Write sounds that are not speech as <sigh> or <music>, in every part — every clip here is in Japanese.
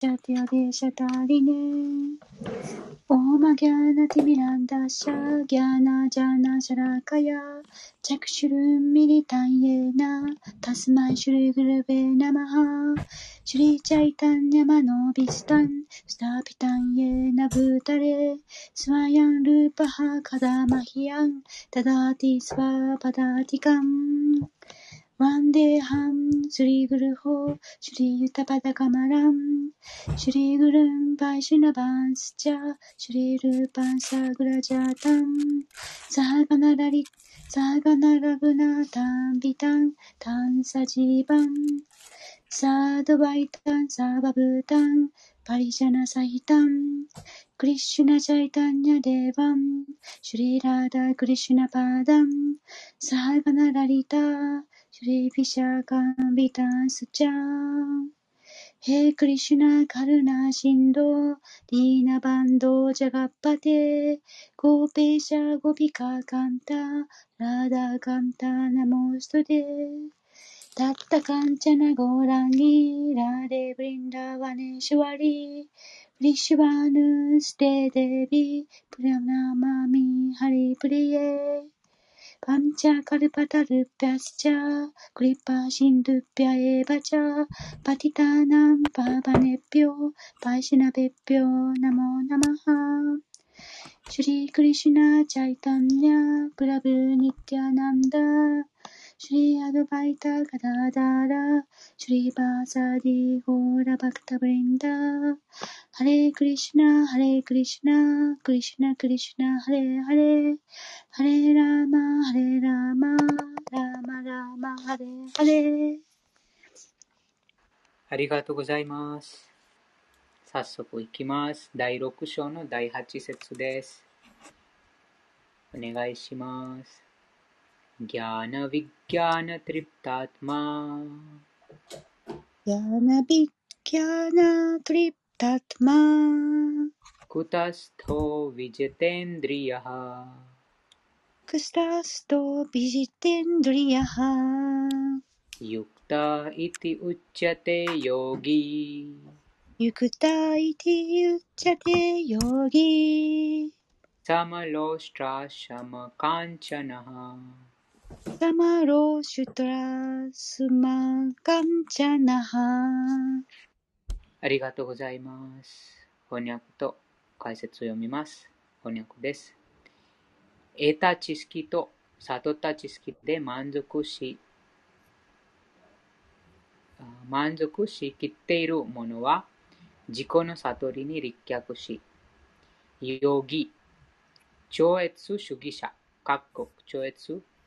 シャティアディシャタリネオーマギャナティミランダシャギャナジャナシャラカヤチャクシュルンミリタンエナタスマンシュルグルベナマハシュリチャイタンヤマノビスタン。スタピタンエナブタレスワヤンルーパハカダマヒアン。タダーティスワパターティカン。ワンデーハン、スリグルホー、シュリユタパタカマラン、シュリグルンバイシュナバンスチャ、シュリルパンサグラジャタン、サーバナラリ、サーバナラブナタンビタン、タンサジバン、サードバイタン、サーバブタン、パリジャナサヒタン、クリッシュナジャイタンヤデバン、シュリラダクリッシュナパダン、サーバナラリタン、トリピシャーカンビタンスチャー。ヘイクリシュナカルナシンド、リーナバンドジャガッパテ、ゴーペシャゴピカカンタ、ラダカンタナモストデ。タッタカンチャナゴラギラデブリンダワネシュワリー、ブリシュワヌステデビ、プラナマミハリプリエ。パン、チャカル、パ、タル、ピャスチャークリシュナカルナシンドリーナバンドジャガッパーシンタルピャエバチャパティタナンパバネピョパイシナベッピョナモナマハシュリークリシュナチャイタンニャプラブニティアナンダシュリーアドバイタガダダラश्रीवासादि गौरभक्तवृन्द हरे कृष्ण हरे कृष्ण कृष्ण कृष्ण हरे हरे हरे राम हरे राम राम राम हरे हरेありがとうございます。早速いきます。第6章の第8節です。お願いします。ギャーナ・ヴィギャーナ・トリプターज्ञानविज्ञानतृप्तात्मा कूटस्थो विजितेन्द्रियः कूटस्थो विजितेन्द्रियः युक्त इत्युच्यते योगी युक्त इत्युच्यते योगी समलोष्टाश्मकाञ्चनःありがとうございます。翻訳と解説を読みます。翻訳です。得た知識と悟った知識で満足し、満足しきっている者は、自己の悟りに立脚し、ヨギ、超越主義者、かっこ超越、あ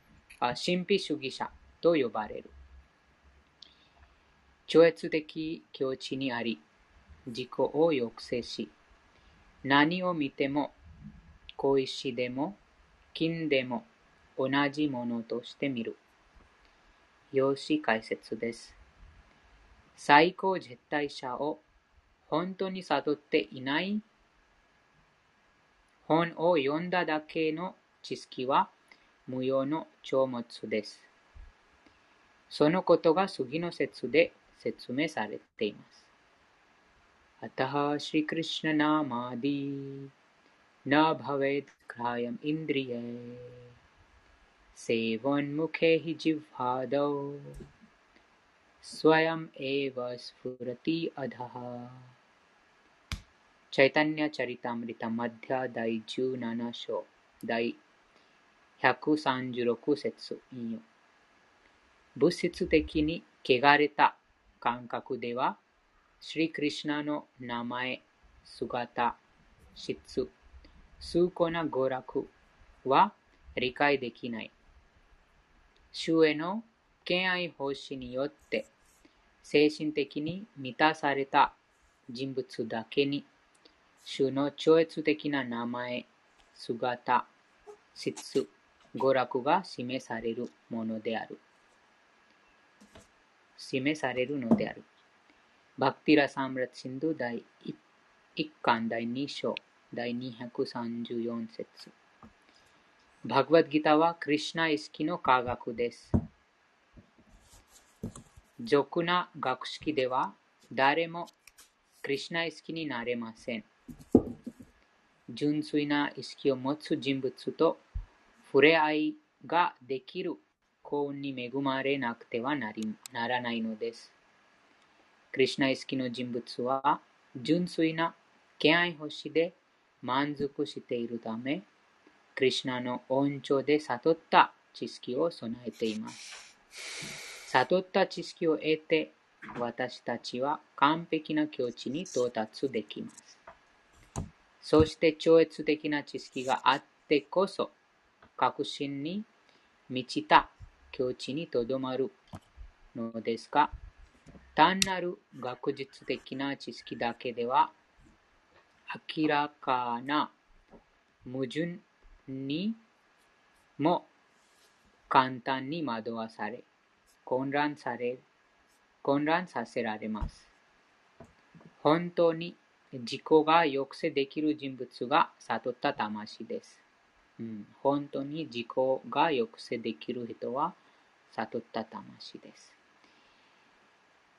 神秘主義者と呼ばれる。超越的境地にあり、自己を抑制し、何を見ても、小石でも、金でも、同じものとして見る。用紙解説です。最高絶対者を本当に悟っていない本を読んだだけの知識は無用の長物です。そのことが次の説で説明されています。अतः श्रीकृष्णनामादि न भवेत् ग्राह्यम् इन्द्रिये सेवोन्मुखे हि जिह्वादौ स्वयम् एव स्फुरति अधः チャ 136節引用。物質的に汚れた感覚ではシリ・クリシナの名前、姿、質、崇高な娯楽は理解できない。主への敬愛奉仕によって精神的に満たされた人物だけに主の超越的な名前、姿、質、娯楽が示されるものである。示されるのである。バクティラ・サムラツ・シンド第1巻第2章第234節バグワッドギターはクリシナ意識の科学です。俗な学識では誰もクリシナ意識になれません。純粋な意識を持つ人物と触れ合いができる幸運に恵まれなくてはなりならないのです。クリシナ意識の人物は純粋な敬愛星で満足しているため、クリシナの恩寵で悟った知識を備えています。悟った知識を得て、私たちは完璧な境地に到達できます。そして超越的な知識があってこそ、確信に満ちた境地にとどまるのですが、単なる学術的な知識だけでは、明らかな矛盾にも簡単に惑わされ、混乱され、混乱させられます。本当に自己が抑制できる人物が悟った魂です。本当に自己が抑制できる人は悟った魂です。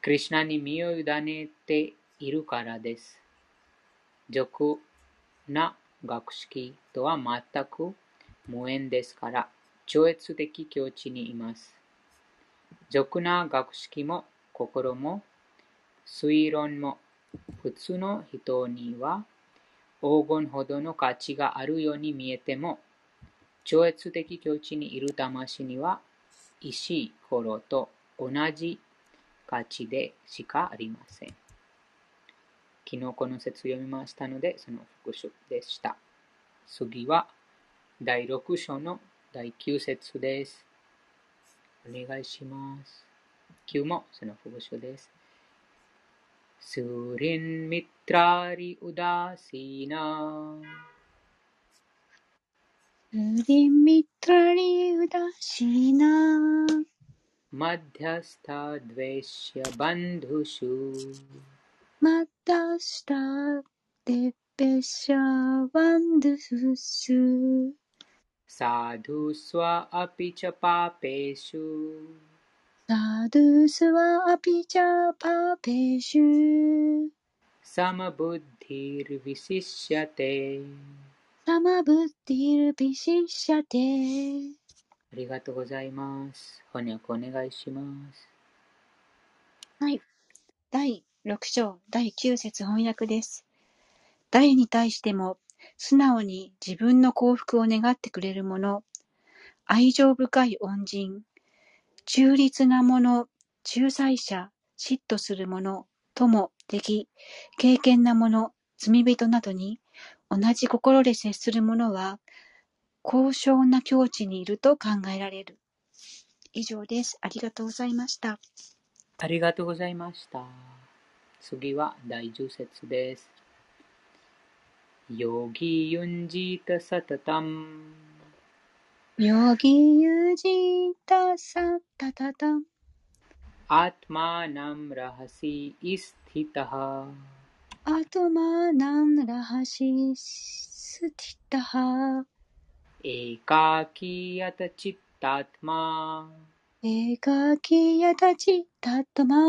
クリュナに身を委ねているからです。俗な学識とは全く無縁ですから、超越的境地にいます。俗な学識も心も推論も普通の人には黄金ほどの価値があるように見えても、超越的境地にいる魂には、石、心と同じ価値でしかありません。昨日この説読みましたので、その復習でした。次は、第6章の第9節です。お願いします。9もその復習です。सुरिन्मित्रारि उदासीना सुरिन्मित्राणि उदासीना। मध्यस्था द्वेष्य बन्धुषु। मध्यस्था दिव्यस्य बन्धुषु साधु स्व अपि च पापेषु। साधुष्वपि च पापेषु। समबुद्धिर्विशिष्यते 玉ぶっているびしっしありがとうございます。翻訳お願いします。はい。第6章第9節翻訳です。誰に対しても素直に自分の幸福を願ってくれる者、愛情深い恩人、中立な者、仲裁者、嫉妬する者、友、敵、敬虔な者、罪人などに、同じ心で接する者は、高尚な境地にいると考えられる。以上です。ありがとうございました。ありがとうございました。次は第10節です。ヨギユンジータサタタンयोगियुजितसततं आत्मानं रहसि स्थितः आत्मानं रहसि स्थितः एकाकी यतचित्तात्मा एकाकी यतचित्तात्मा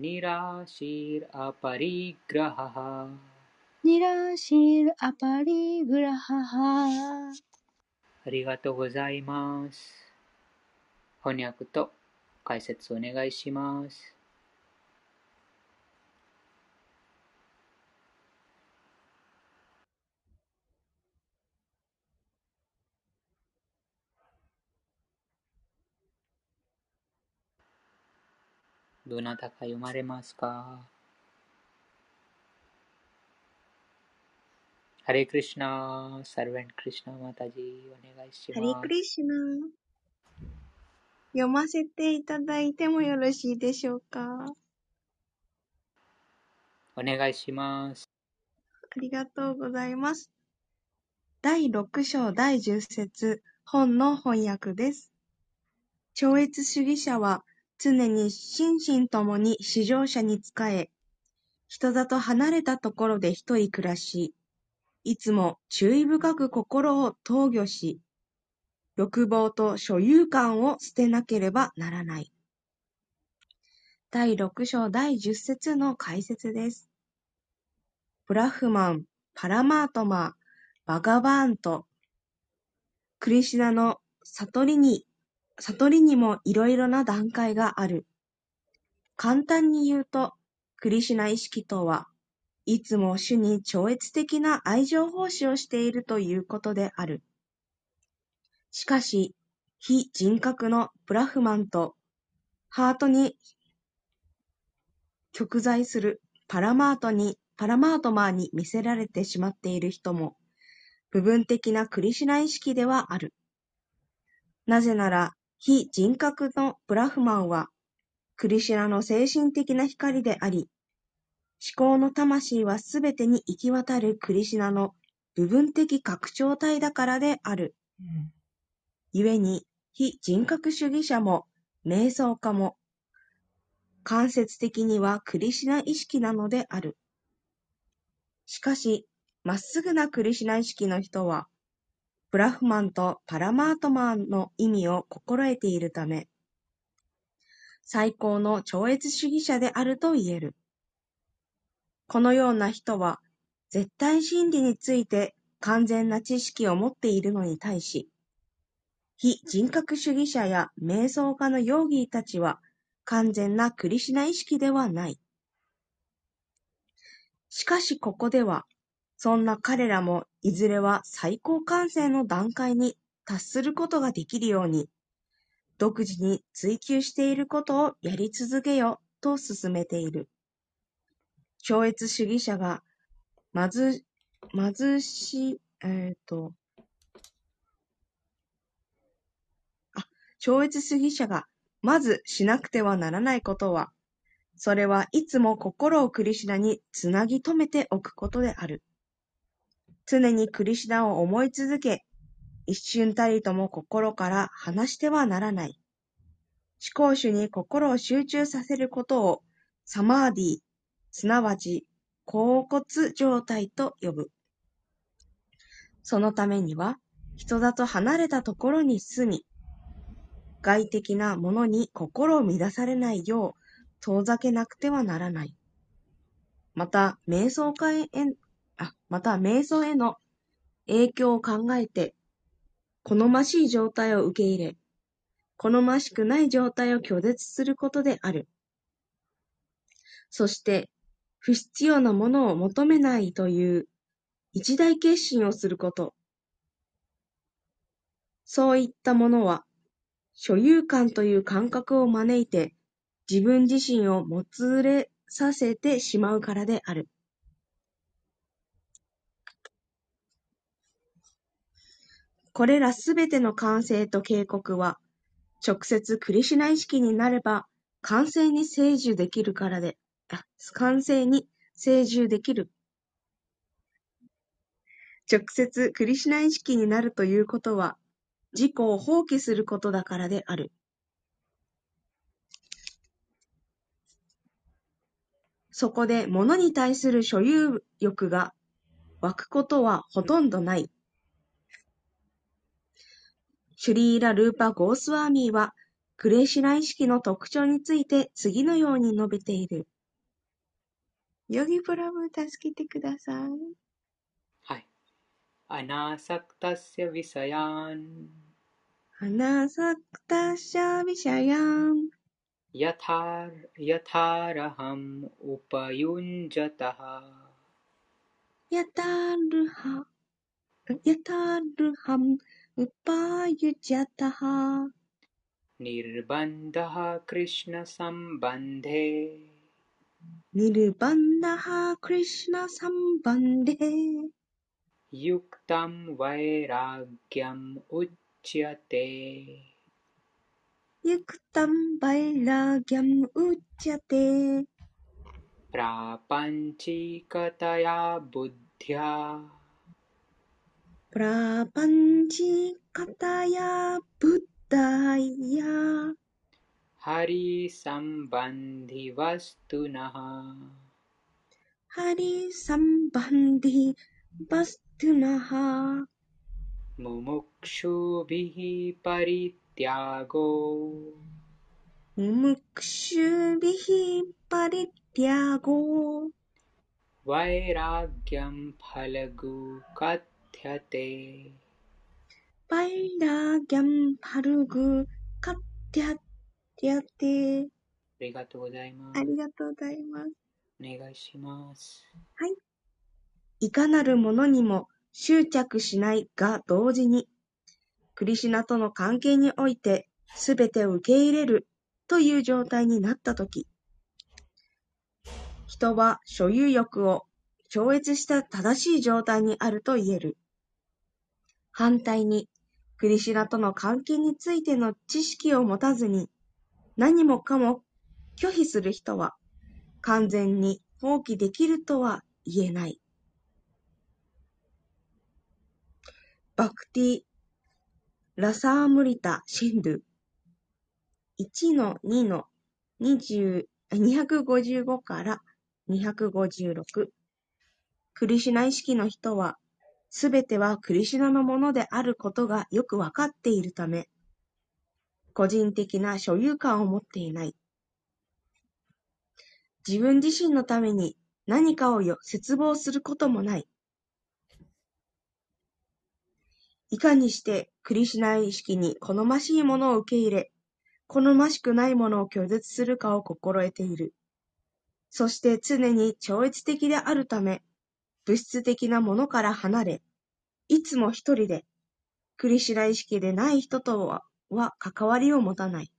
निराशीरपरिग्रहः निराशीरपरिग्रहः ありがとうございます。翻訳と解説お願いします。 どなたか読まれますか？ハレクリシナ、サルベンクリシナマタジお願いします。ハレクリシナ。読ませていただいてもよろしいでしょうか？お願いします。ありがとうございます。第6章第10節本の翻訳です。超越主義者は常に心身ともに至上者に仕え、人里離れたところで一人暮らし、いつも注意深く心を投御し、欲望と所有感を捨てなければならない。第六章第十節の解説です。ブラフマン、パラマートマ、バガバーンと、クリシナの悟りに、悟りにもいろいろな段階がある。簡単に言うと、クリシナ意識とは、いつも主に超越的な愛情奉仕をしているということである。しかし、非人格のブラフマンと、ハートに極在するパラマートに、パラマートマーに見せられてしまっている人も、部分的なクリシナ意識ではある。なぜなら、非人格のブラフマンは、クリシュナの精神的な光であり、思考の魂はすべてに行き渡るクリシナの部分的拡張体だからである。故に、非人格主義者も、瞑想家も、間接的にはクリシナ意識なのである。しかし、まっすぐなクリシナ意識の人は、ブラフマンとパラマートマンの意味を心得ているため、最高の超越主義者であると言える。このような人は、絶対真理について完全な知識を持っているのに対し、非人格主義者や瞑想家のヨーギーたちは完全なクリシナ意識ではない。しかしここでは、そんな彼らもいずれは最高感性の段階に達することができるように、独自に追求していることをやり続けよと進めている。超越主義者が、まず、貧し、えっ、ー、と、あ、超越主義者が、まずしなくてはならないことは、それはいつも心をクリシナにつなぎ止めておくことである。常にクリシュナを思い続け、一瞬たりとも心から離してはならない。思考主に心を集中させることをサマーディ、すなわち甲骨状態と呼ぶ。そのためには、人里離れたところに住み、外的なものに心を乱されないよう遠ざけなくてはならない。また、瞑想会へ、また瞑想への影響を考えて、好ましい状態を受け入れ、好ましくない状態を拒絶することである。そして、不必要なものを求めないという一大決心をすること。そういったものは、所有感という感覚を招いて、自分自身をもつれさせてしまうからである。これらすべての完成と警告は、直接クリシュナ意識になれば、完成に成就できるからで、あ、完成に成就できる。直接クリシュナ意識になるということは、自己を放棄することだからである。そこで物に対する所有欲が湧くことはほとんどない。シュリーラ・ルーパ・ゴースワーミーは、クレシラ意識の特徴について次のように述べている。ヨギプラム、助けてください。はい。アナサクタッシャ・ヴィシャヤン。アナサクタッシャ・ヴィシャヤン。ヤタヤタラハム・ウパユンジャタハ。ヤタルハ、ヤタルハム。उपायुज्यतः। निर्बन्धः कृष्णसम्बन्धे। निर्बन्धः कृष्णसम्बन्धे। युक्तं वैराग्यम् उच्यते। युक्तं वैराग्यम् उच्यते। प्रापञ्चिकतया बुद्ध्या। प्रापञ्चिकतया बुद्धया हरिसम्बन्धिवस्तुनः हरिसम्बन्धिवस्तुनः मुमुक्षुभिः परित्यागो मुमुक्षुभिः परित्यागो वैराग्यं फलगु 펴 대. 빨갛게 바르고 깍대 대. ありがとうございます。ありがとうございます。お願いします。はい。いかなるものにも執着しないが同時に、クリシナとの関係において、すべてを受け入れるという状態になったとき、人は所有欲を超越した正しい状態にあると言える。反対に、クリシュナとの関係についての知識を持たずに、何もかも拒否する人は、完全に放棄できるとは言えない。バクティ・ラサームリタ・シンドゥ1の2の20 255から256クリシナ意識の人は、すべてはクリシナのものであることがよくわかっているため、個人的な所有感を持っていない。自分自身のために何かをよ絶望することもない。いかにしてクリシナ意識に好ましいものを受け入れ、好ましくないものを拒絶するかを心得ている。そして常に超越的であるため、物質的なものから離れ、いつも一人で、クリシュナ意識でない人とはは関わりを持たない。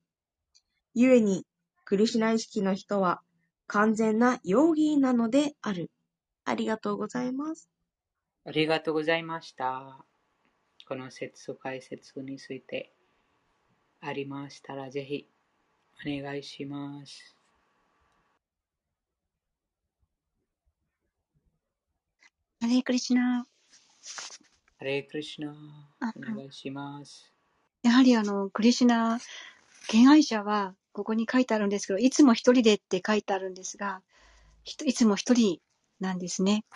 故に、クリシュナ意識の人は完全なヨーギーなのである。ありがとうございます。ありがとうございました。この説解説についてありましたら、ぜひお願いします。ハレークリシュナ。ハレークリシュナ、あお願いします。やはりあの、クリシュナ、敬愛者は、ここに書いてあるんですけど、いつも一人でって書いてあるんですが、いつも一人なんですね。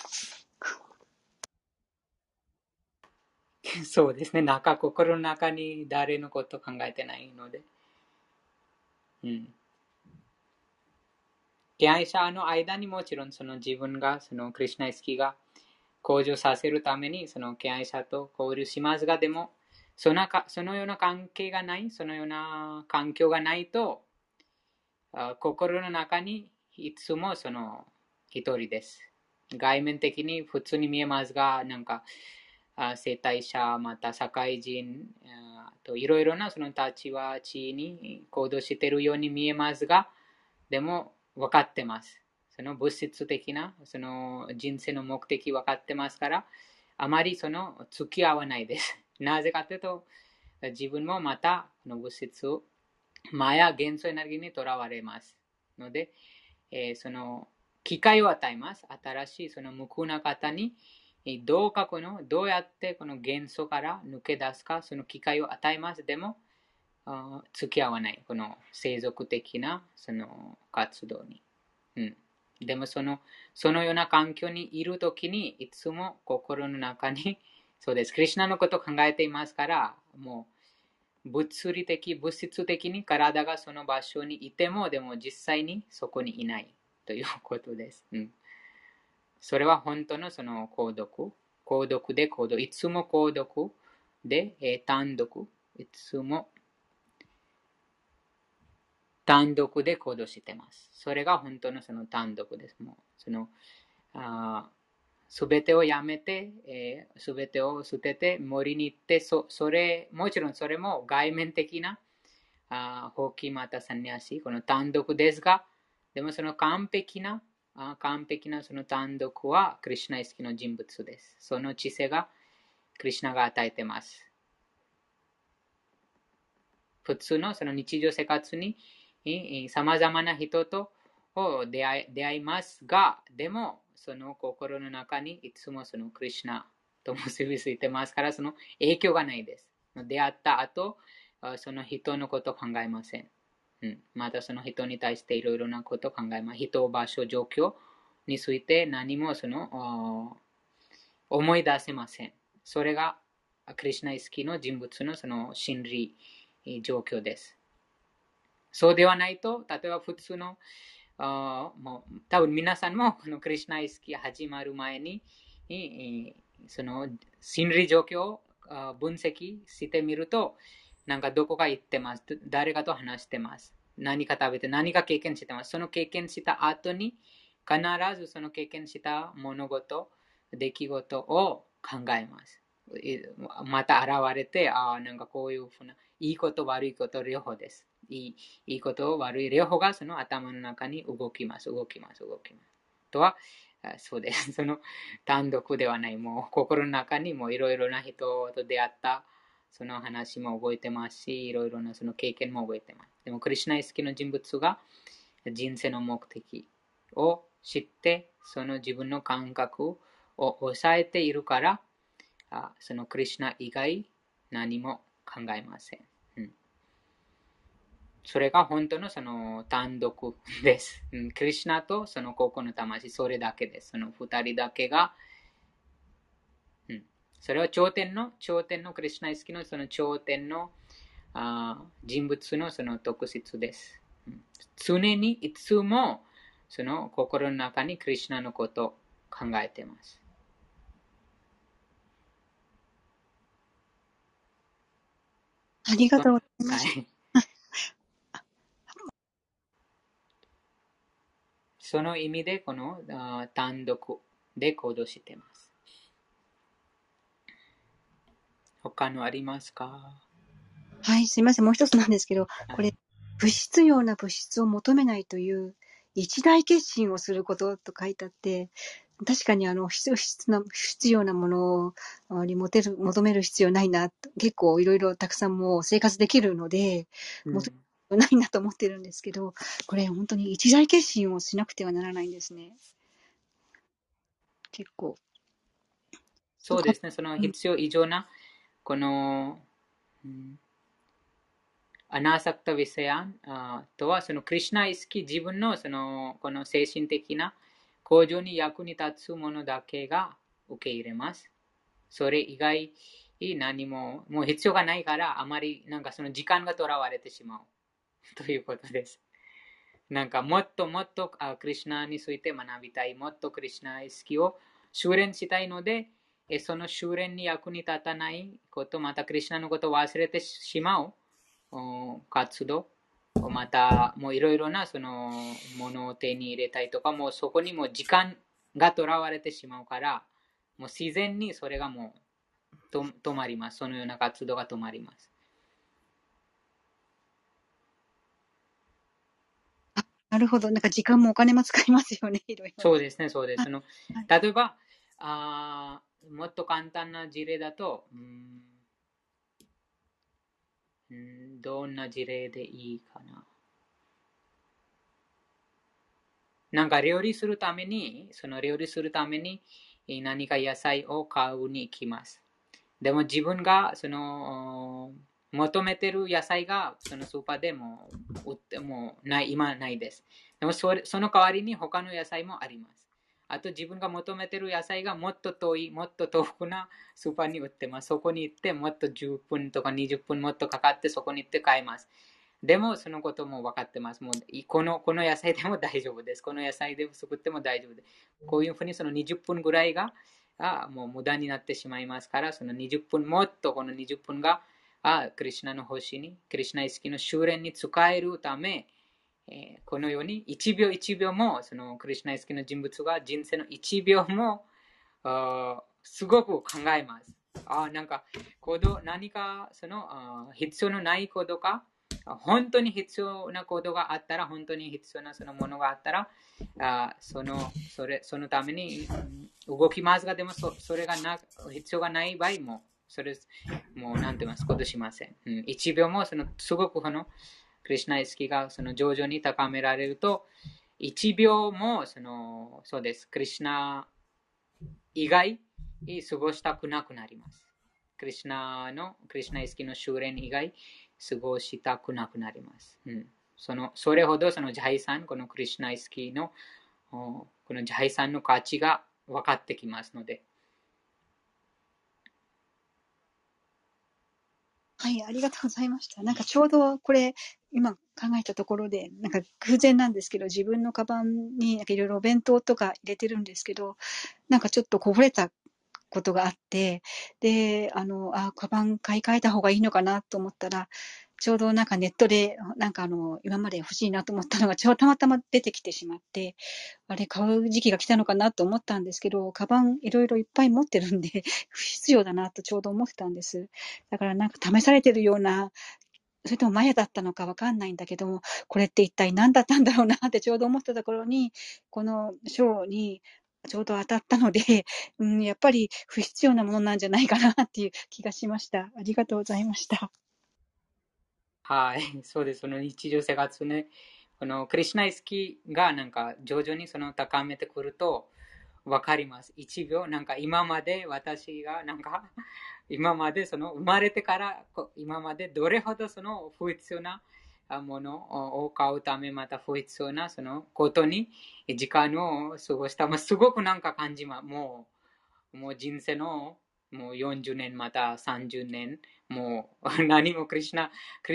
<laughs> そうですね。中、心の中に誰のこと考えてないので。うん。敬愛者の間にもちろんその自分がそのクリュナ意識が向上させるためにその敬愛者と交流しますが、でもそのかそのような関係がない、そのような環境がないと、心の中にいつもその一人です。外面的に普通に見えますが、なんか、生体者、また社会人、といろいろなその立ちは地位に行動しているように見えますが、でも分かってます。その物質的なその人生の目的分かってますから、あまりその付き合わないです。<laughs> なぜかというと、自分もまたこの物質を、マヤ元素エネルギーにとらわれます。ので、えーその機会を与えます。新しいその無垢な方に、どうかこの、どうやってこの元素から抜け出すか、その機会を与えます。でも、付き合わない。この世俗的なその活動に。うん。でもその、そのような環境にいるときに、いつも心の中に、<laughs> そうです。クリュナのことを考えていますから、もう、物理的、物質的に体がその場所にいても、でも実際にそこにいないということです。うん。それは本当のその購読。購読で購読。いつも購読で、えー単独。いつも単独で行動してます。それが本当のその単独です。もうそのすべてをやめて、す、べ、てを捨てて森に行ってそ、それ、もちろんそれも外面的なあー放棄またサニアシ、この単独ですが、でもその完璧な、あ完璧なその単独はクリュナ意識の人物です。その知性がクリュナが与えてます。普通のその日常生活にさまざまな人と出会い出会いますが、でもその心の中にいつもそのクリュナと結びついてますから、その影響がないです。出会った後、その人のことを考えません。うん、またその人に対していろいろなことを考えます。人、場所、状況について何もその思い出せません。それがクリュナ意識の人物のその心理状況です。そうではないと、例えば普通のあもう多分皆さんもこのクリュナ意識始まる前に、その心理状況を分析してみると、なんかどこか行ってます。誰かと話してます。何か食べて何か経験してます。その経験した後に必ずその経験した物事、出来事を考えます。また現れて、ああ、なんかこういうふうな、いいこと、悪いこと、両方です。いいいいことを、悪い両方がその頭の中に動きます、動きます、動きます。とは、そうです。<laughs> その単独ではない、もう心の中にもいろいろな人と出会ったその話も覚えてますし、いろいろなその経験も覚えてます。でも、クリュナイスキの人物が人生の目的を知って、その自分の感覚を抑えているから、そのクリュナ以外何も考えません。うん、それが本当のその単独です。うん、クリュナとその高校の魂、それだけです。その二人だけが、うん、それは頂点の、頂点のクリュナイスキのその頂点のあ人物のその特質です。うん、常にいつもその心の中にクリュナのことを考えています。ありがとうございます。その意味で、この単独で行動しています。他のありますか？はい、すいません。もう一つなんですけど、これ、物質用な物質を求めないという一大決心をすることと書いてあって、確かにあの必要な必要なものに求める求める必要ないな、結構いろいろたくさんもう生活できるので、求めないなと思ってるんですけど、これ本当に一大決心をしなくてはならないんですね。結構。そうですね、その必要以上な、この、うん、アナーサクタ・ヴィセヤンとは、そのクリュナ意識、自分のそのこの精神的な向上に役に立つものだけが受け入れます。それ以外何ももう必要がないからあまりなんかその時間がとらわれてしまう <laughs> ということです。なんかもっともっとあクリュナについて学びたい、もっとクリュナ意識を修練したいので、その修練に役に立たないこと、またクリュナのことを忘れてしまう活動また、もういろいろなそのものを手に入れたいとか、もうそこにも時間がとらわれてしまうから、もう自然にそれがもう止まります。そのような活動が止まります。なるほど。なんか時間もお金も使いますよね、<laughs> いろいろ。そうですね、そうです。の例えばあ、もっと簡単な事例だと、うんんどんな事例でいいかな。なんか料理するために、その料理するために何か野菜を買うに行きます。でも自分がその求めてる野菜がそのスーパーでも売ってもない、今ないです。でもそれその代わりに他の野菜もあります。あと自分が求めてる野菜がもっと遠い、もっと遠くなスーパーに売ってます。そこに行ってもっと10分とか20分もっとかかってそこに行って買います。でもそのことも分かってます。もうこのこの野菜でも大丈夫です。この野菜で作っても大丈夫です。こういうふうにその20分ぐらいがあもう無駄になってしまいますから、その20分もっとこの20分があクリュナの星に、クリュナ意識の修練に使えるため、えー、このように1秒1秒もそのクリュナイスキの人物が人生の1秒もすごく考えます。あなんか行動何かその必要のないことか本当に必要なことがあったら本当に必要なそのものがあったらあそのそれそのために動きますがでもそそれがな必要がない場合もそれもう何て言いますことしません、うん、1秒もそのすごくこのクリュナ意識がその徐々に高められると、1秒もそのそうです、クリュナ以外に過ごしたくなくなります。クリュナの、クリュナ意識の修練以外過ごしたくなくなります。うん、そのそれほどそのジャイさん、このクリュナ意識のこのジャイさんの価値が分かってきますので。はい、ありがとうございました。なんかちょうどこれ、今考えたところで、なんか偶然なんですけど、自分のカバンにいろいろお弁当とか入れてるんですけど、なんかちょっとこぼれたことがあって、で、あの、あ、カバン買い替えた方がいいのかなと思ったら、ちょうどなんかネットで、なんかあの、今まで欲しいなと思ったのが、ちょうどたまたま出てきてしまって、あれ、買う時期が来たのかなと思ったんですけど、カバンいろいろいっぱい持ってるんで、<laughs> 不必要だなとちょうど思ってたんです。だからなんか試されてるような、それともマヤだったのかわかんないんだけども、これって一体何だったんだろうなって <laughs> ちょうど思ったところに、この章にちょうど当たったので、うん、やっぱり不必要なものなんじゃないかなっていう気がしました。ありがとうございました。はい、<laughs> そうです。その日常生活ね、このクリュナ意識がなんか徐々にその高めてくると分かります。1秒、なんか今まで私がなんか <laughs> 今までその生まれてから今までどれほどその不必要なものを買うためまた不必要なそのことに時間を過ごした。まあ、すごくなんか感じます。もう、もう人生のもう40年また30年もう <laughs> 何もクリュナ、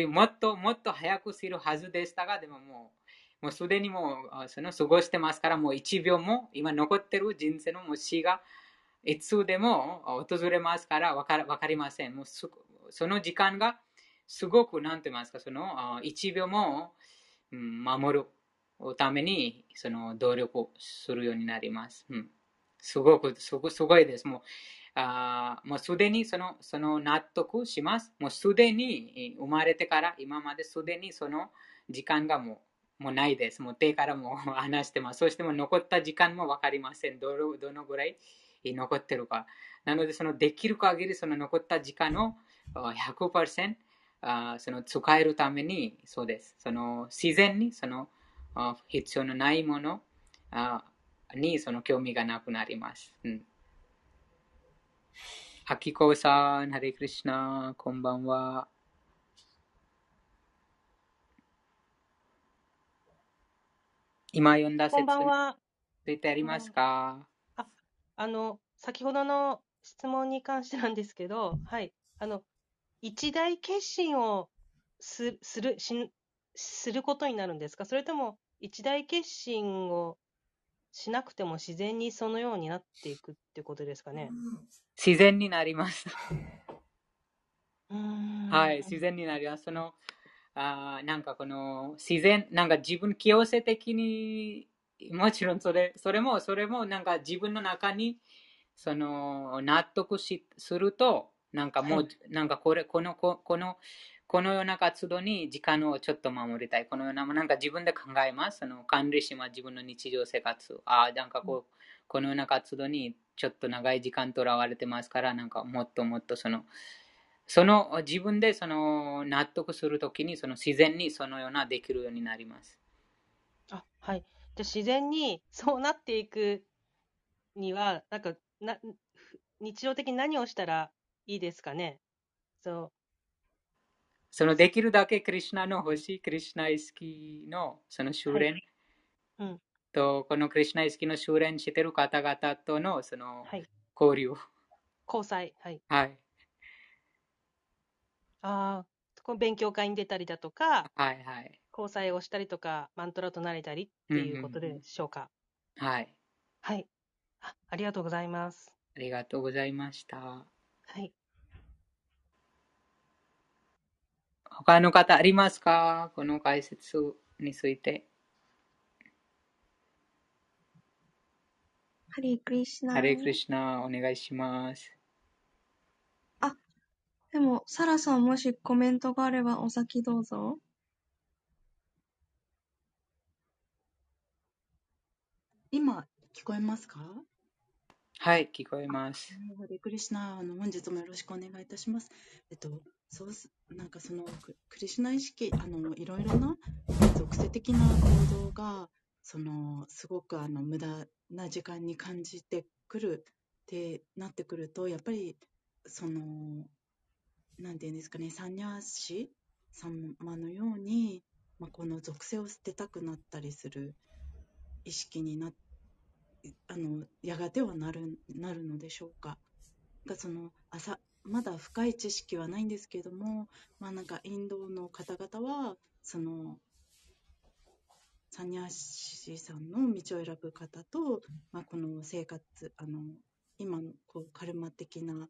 もっともっと早くするはずでしたが、でももう、もうすでにもうその過ごしてますから、もう1秒も今残ってる人生のもう死がいつでも訪れますから分かかりません。もうその時間がすごく、なんて言いますか、その1秒も守るためにその努力するようになります。うん、すごくすご、すごいです。もうあもうすでにそのその納得します。もうすでに生まれてから今まですでにその時間がもうもうないです。もう手からも話してます。そしても残った時間も分かりません。どのどのぐらい残ってるか。なので、そのできる限りその残った時間を100%あその使えるために、そうです。その自然にその必要のないものにその興味がなくなります。うんあきこさん、ハレクリシナ、こんばんは。今読んだ説についてありますか、あ、あの、先ほどの質問に関してなんですけど、はい、あの、一大決心をすするしすることになるんですかそれとも、一大決心をしなくても自然にそのようになっていくってことですかね。自然になります。はい、自然になります。そのあなんかこの自然、なんか自分強制的に、もちろんそれそれも、それもなんか自分の中にその納得しすると、なんかもう、はい、なんかこれ、この、ここの、このような活動に時間をちょっと守りたい。このような、なんか自分で考えます。その管理します。自分の日常生活。ああ、なんかこう、このような活動にちょっと長い時間とらわれてますから、なんかもっともっとその、その自分でその納得するときにその自然にそのようなできるようになります。あはい。じゃ自然にそうなっていくには、なんかな日常的に何をしたらいいですかねそうそのできるだけクリュナの星、クリュナ意識のその修練、はい、うん、と、このクリュナ意識の修練している方々とのその交流。交際。はい。はい。ああ、この勉強会に出たりだとか、はいはい。交際をしたりとか、マントラとなれたりっていうことでしょうか。うんうん、はい。はいあ。ありがとうございます。ありがとうございました。はい。他の方ありますか？この解説について。ハレクリシナ。ハレクリシナ、お願いします。あ、でも、サラさんもしコメントがあればお先どうぞ。今、聞こえますか？はい、聞こえます。ハレクリシナ、あの、本日もよろしくお願いいたします。えっと、そうす、なんかその、クリシュナ意識、あの、いろいろな属性的な行動が、その、すごくあの、無駄な時間に感じてくるってなってくると、やっぱり、その、なんていうんですかね、サンニャーシ様のように、まあ、この属性を捨てたくなったりする意識になあのやがてはなるなるのでしょうか。がその朝まだ深い知識はないんですけども、まあなんかインドの方々は、その、サニャーシさんの道を選ぶ方と、まあ、この生活、あの、今のこうカルマ的な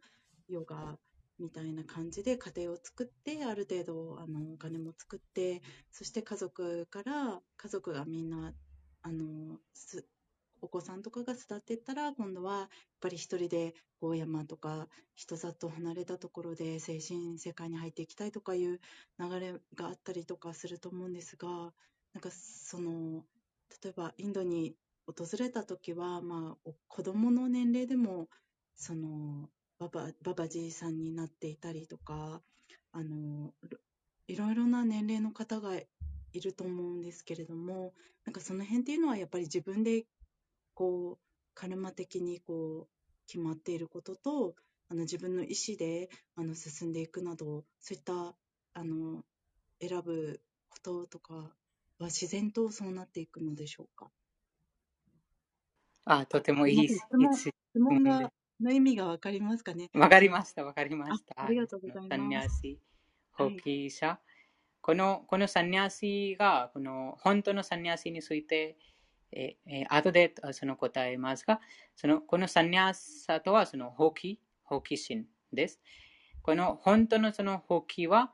ヨガみたいな感じで家庭を作って、ある程度あのお金も作って、そして家族から、家族がみんな、あの、すお子さんとかが育っていったら、今度はやっぱり一人で大山とか人里離れたところで精神世界に入っていきたいとかいう流れがあったりとかすると思うんですが、なんかその、例えばインドに訪れた時は、まあ、お子供の年齢でも、その、ババ、ババジーさんになっていたりとか、あの、いろいろな年齢の方がいると思うんですけれども、なんかその辺っていうのはやっぱり自分でこう、カルマ的にこう、決まっていることと、あの、自分の意思で、あの、進んでいくなど、そういった、あの、選ぶこととかは自然とそうなっていくのでしょうか？あ、とてもいい質問質質問が、の意味がわかりますかね？わかりました、わかりまあし、た。ありがとうございサンニャます。ーシ、ホーキー者。この、このサンニャーシが、この本当のサンニャーシについて、えー後でその答えますが、そのこのサニャーサとはそのホーキ、ホーキ心です。この本当のそのホーキは、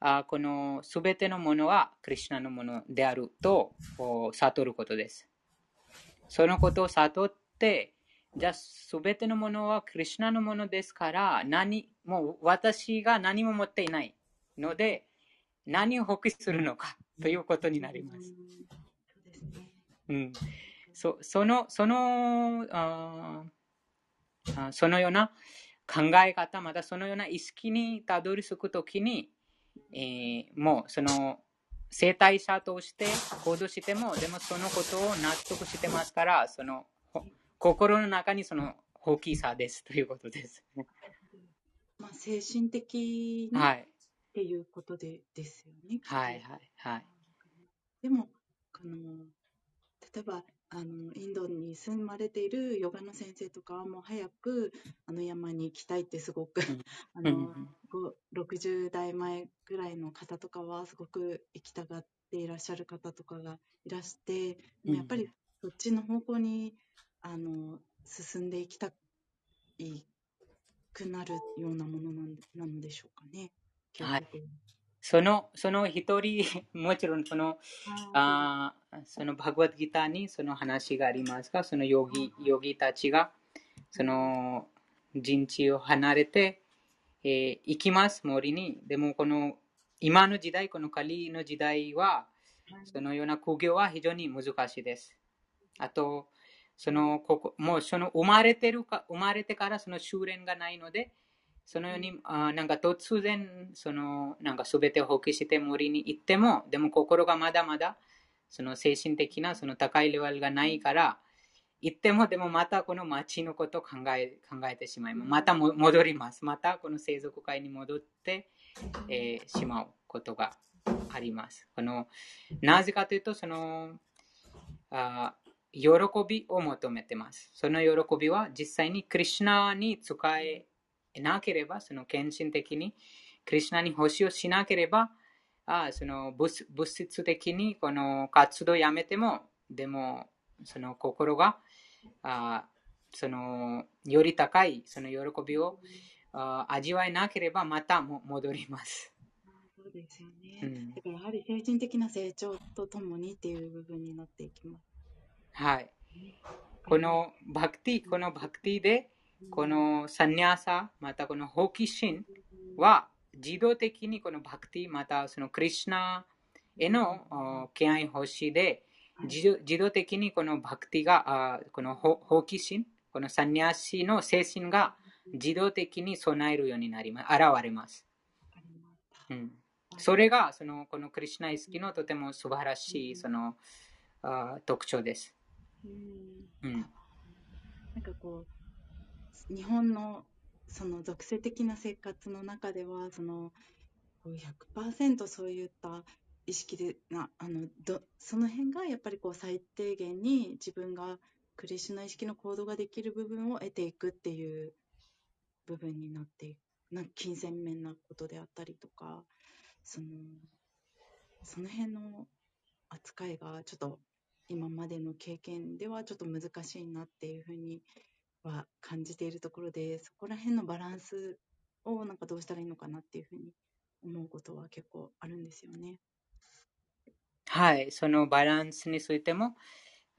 あこのすべてのものはクリュナのものであると悟ることです。そのことを悟って、じゃあすべてのものはクリュナのものですから、何もう私が何も持っていないので、何を放棄するのかということになります。うん、そそのそのあそのような考え方、またそのような意識にたどり着くときに、えーもうその生体者として行動しても、でもそのことを納得してますから、そのほ心の中にその大きさですということです。<laughs> まあ、精神的にっはい、ていうことでですよね。きっとはい、はい、はい。でも、あの、例えば、あの、インドに住まれているヨガの先生とかはもう早く、あの山に行きたいってすごく、あうん <laughs> の、ご60代前ぐらいの方とかはすごく行きたがっていらっしゃる方とかがいらして、やっぱりそっちの方向に、あの、進んでいきたいくなるようなものなんなのでしょうかね。はい。そのその一人、<laughs> もちろんそのああーそのバグワッドギターにその話がありますが、そのヨギヨギたちがその陣地を離れて、えー行きます、森に。でもこの今の時代、このカリの時代は、そのような苦行は非常に難しいです。あと、そのここもうその生まれてるか生まれてからその修練がないので、そのように、あなんか突然、そのなんか全てを放棄して森に行っても、でも心がまだまだその精神的なその高いレベルがないから、行ってもでもまたこの町のことを考え考えてしまいます。また戻ります。またこの生族会に戻って、えーしまうことがあります。このなぜかというと、そのあ喜びを求めてます。その喜びは実際にクリュナに使えなければ、その献身的にクリュナに奉仕をしなければ、あその物物質的にこの活動をやめても、でもその心があそのより高いその喜びをあ味わえなければまたも戻ります。そうですよね。うんだからやはり精神的な成長とともにっていう部分になっていきます。はい。このバクティ、このバクティで、このサンニャーサ、またこのホーキシンは自動的にこのバクティ、またそのクリシナへのあ敬愛欲しで、自動的にこのバクティが、あこのホホーキシン、このサンニャーシの精神が自動的に備えるようになります。現れます。うん、それがそのこのクリシナ意識のとても素晴らしいそのあ特徴です。うん。うん。なんかこう、日本のその属性的な生活の中では、その100%そういった意識でなあのど、その辺がやっぱりこう最低限に自分がクリシュナ意識の行動ができる部分を得ていくっていう部分になっていなん金銭面なことであったりとか、その、その辺の扱いがちょっと今までの経験ではちょっと難しいなっていうふうには感じているところで、そこら辺のバランスをなんかどうしたらいいのかなっていうふうに思うことは結構あるんですよね。はい、そのバランスについても、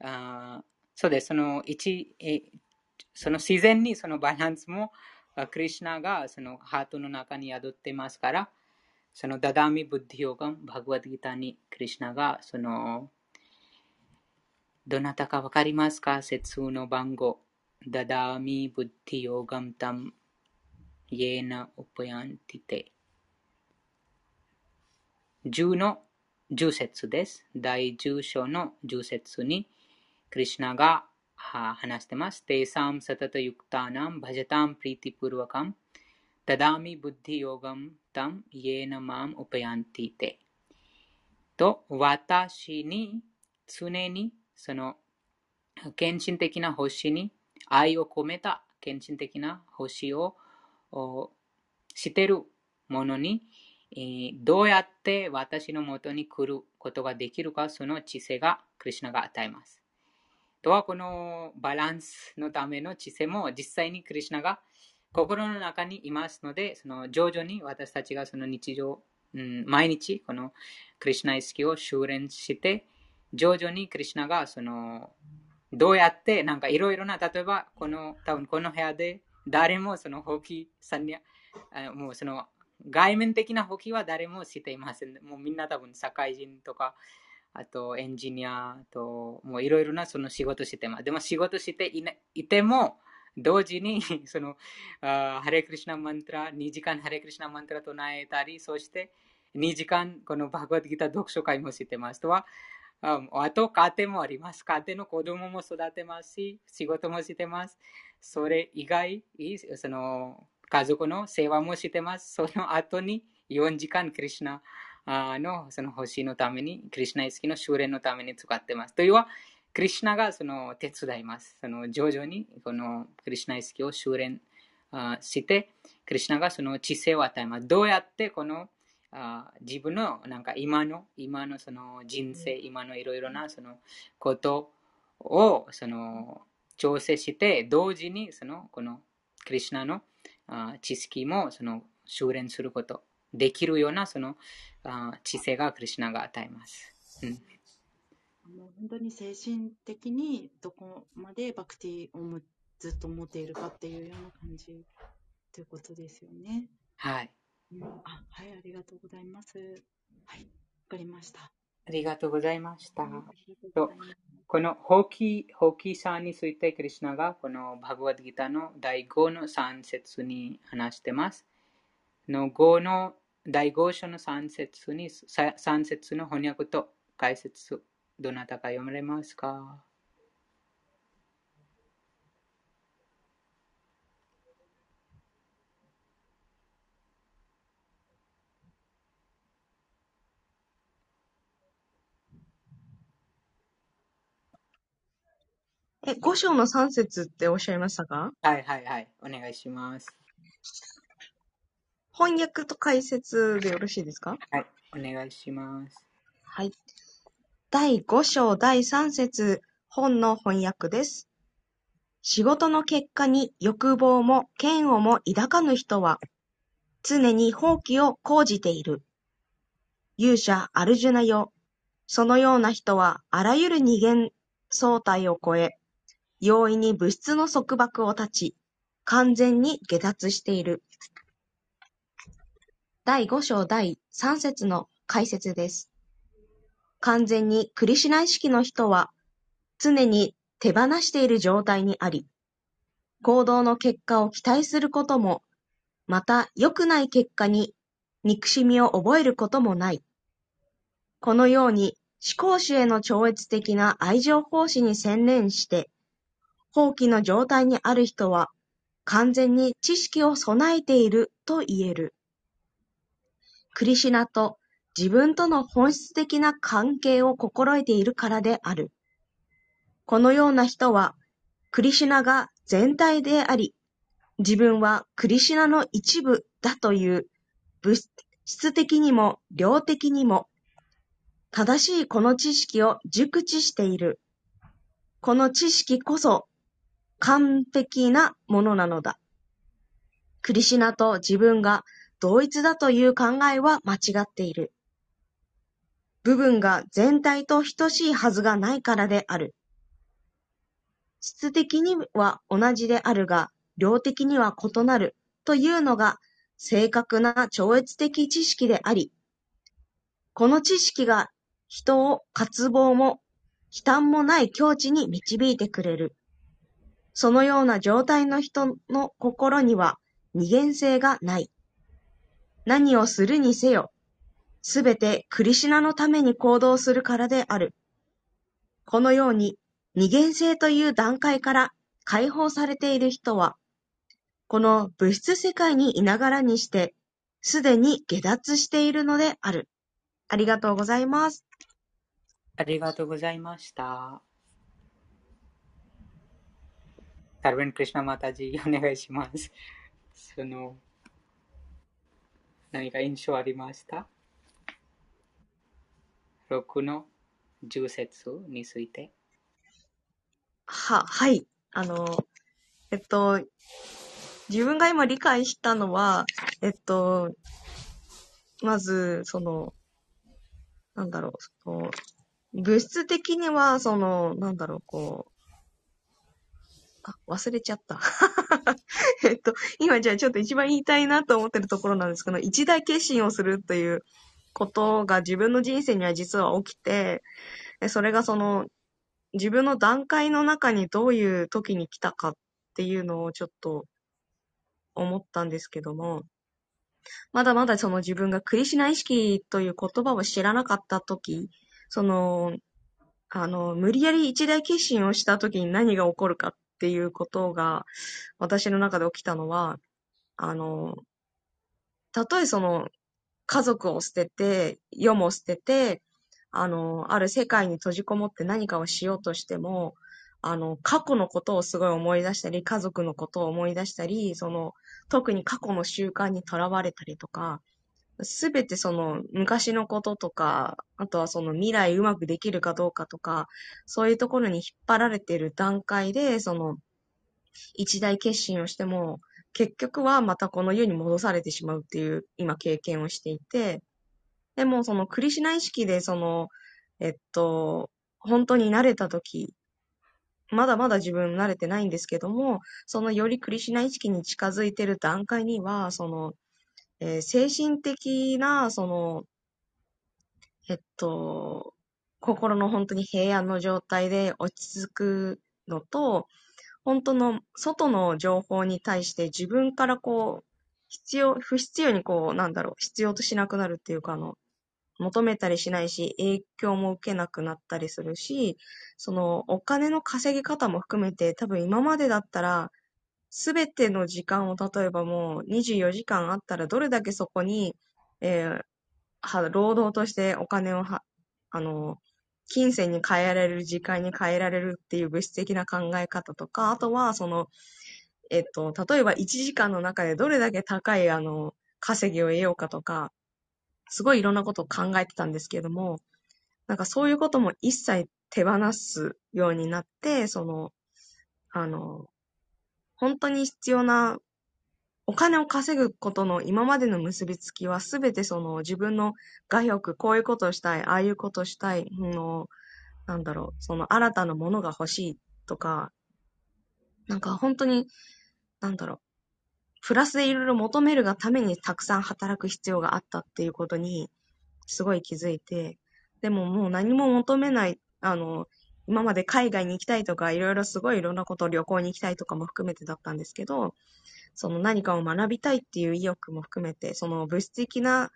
あそうです、その一えその自然にそのバランスも、クリュナがそのハートの中に宿ってますから、そのダダミブッディヨガム、バグワッドギターにクリュナがそのどなたかわかりますか？節の番号。ダダミブッディヨガムタム、イエーナウパヤンティテ。10の10節です。第10章の10節に、クリュナが話してます。テーサムサタタユクタナムバジャタムプリティプルワカムタダミブッディヨガムタムイエナマムウパヤンティテと私に常にその献身的な星に愛を込めた献身的な星をしてるものにどうやって私のもとに来ることができるかその知性がクリュナが与えます。とはこのバランスのための知性も実際にクリュナが心の中にいますので、その徐々に私たちがその日常、うん、毎日このクリュナ意識を修練して、徐々にクリュナがそのどうやってなんかいろいろな、例えばこの多分この部屋で誰もその放棄さんに、もうその外面的な放棄は誰もしていません。もうみんな多分社会人とかあとエンジニアと、もういろいろなその仕事してます。でも仕事してい,、ね、いても、同時に <laughs> そのハレクリシナマントラ、2時間ハレクリシナマントラ唱えたり、そして2時間このバグワッドギター読書会もしてますとは、あと家庭もあります。家庭の子供も育てますし、仕事もしてます。それ以外、その家族の世話もしてます。その後に4時間クリシナのその星のために、クリュナ意識の修練のために使ってます。というは、クリュナがその手伝います。その徐々にこのクリュナ意識を修練して、クリュナがその知性を与えます。どうやってこのあ自分のなんか今の今のその人生、今のいろいろなそのことをその調整して、同時にそのこのクリュナのあ知識もその修練することできるようなそのあ知性がクリュナが与えます。うん、もう本当に精神的にどこまでバクティをずっと持っているかっていうような感じということですよね。はい。うん、あはい、ありがとうございます。はい、わかりました。ありがとうございました。とこのホーキー、ホーキーさんについてクリュナがこのバグワッドギターの第5の3節に話してます。の5の第5章の3節に、3節の翻訳と解説、どなたか読まれますか？え、5章の3節っておっしゃいましたか？はいはいはい。お願いします。翻訳と解説でよろしいですか？はい、お願いします。はい。第5章第3節本の翻訳です。仕事の結果に欲望も嫌悪も抱かぬ人は、常に放棄を講じている。勇者アルジュナよ。そのような人はあらゆる二元相対を超え、容易に物質の束縛を断ち、完全に下脱している。第五章第三節の解説です。完全にクリシナ意識の人は、常に手放している状態にあり、行動の結果を期待することも、また良くない結果に憎しみを覚えることもない。このように思考主への超越的な愛情奉仕に専念して、放棄の状態にある人は、完全に知識を備えていると言える。クリシナと自分との本質的な関係を心得ているからである。このような人は、クリシナが全体であり、自分はクリシナの一部だという物質的にも量的にも正しいこの知識を熟知している。この知識こそ完璧なものなのだ。クリシナと自分が同一だという考えは間違っている。部分が全体と等しいはずがないからである。質的には同じであるが、量的には異なるというのが正確な超越的知識であり、この知識が人を渇望も忌憚もない境地に導いてくれる。そのような状態の人の心には二元性がない。何をするにせよ、すべてクリシナのために行動するからである。このように二元性という段階から解放されている人は、この物質世界にいながらにして、すでに下脱しているのである。ありがとうございます。ありがとうございました。サルベン・クリシナマタジお願いします。その、何か印象ありました ?6 の10節について。は、はい。あの、えっと、自分が今理解したのは、えっと、まず、その、なんだろう、その、物質的には、その、なんだろう、こう、あ、忘れちゃった。<laughs> えっと、今じゃあちょっと一番言いたいなと思ってるところなんですけど、一大決心をするということが自分の人生には実は起きて、それがその、自分の段階の中にどういう時に来たかっていうのをちょっと思ったんですけども、まだまだその自分がクリシナ意識という言葉を知らなかった時、その、あの、無理やり一大決心をした時に何が起こるかていうことが、私の中で起きたのは、あの、たとえその、家族を捨てて、世も捨てて、あの、ある世界に閉じこもって何かをしようとしても、あの、過去のことをすごい思い出したり、家族のことを思い出したり、その、特に過去の習慣にとらわれたりとか、すべてその昔のこととか、あとはその未来うまくできるかどうかとか、そういうところに引っ張られている段階で、その一大決心をしても、結局はまたこの世に戻されてしまうっていう今経験をしていて、でもそのクリシナ意識でその、えっと、本当に慣れた時、まだまだ自分慣れてないんですけども、そのよりクリシナ意識に近づいてる段階には、その、えー、精神的な、その、えっと、心の本当に平安の状態で落ち着くのと、本当の外の情報に対して自分からこう、必要、不必要にこう、なんだろう、必要としなくなるっていうか、あの、求めたりしないし、影響も受けなくなったりするし、そのお金の稼ぎ方も含めて多分今までだったらすべての時間を例えばもう24時間あったらどれだけそこに、えー、は、労働としてお金をは、あの、金銭に変えられる時間に変えられるっていう物質的な考え方とか、あとはその、えっと、例えば1時間の中でどれだけ高いあの、稼ぎを得ようかとか、すごいいろんなことを考えてたんですけども、なんかそういうことも一切手放すようになって、その、あの、本当に必要なお金を稼ぐことの今までの結びつきはすべてその自分の画欲、こういうことをしたい、ああいうことをしたい、の、なんだろう、その新たなものが欲しいとか、なんか本当に、なんだろう、プラスでいろいろ求めるがためにたくさん働く必要があったっていうことに、すごい気づいて、でももう何も求めない、あの、今まで海外に行きたいとか、いろいろすごいいろんなことを旅行に行きたいとかも含めてだったんですけど、その何かを学びたいっていう意欲も含めて、その物質的な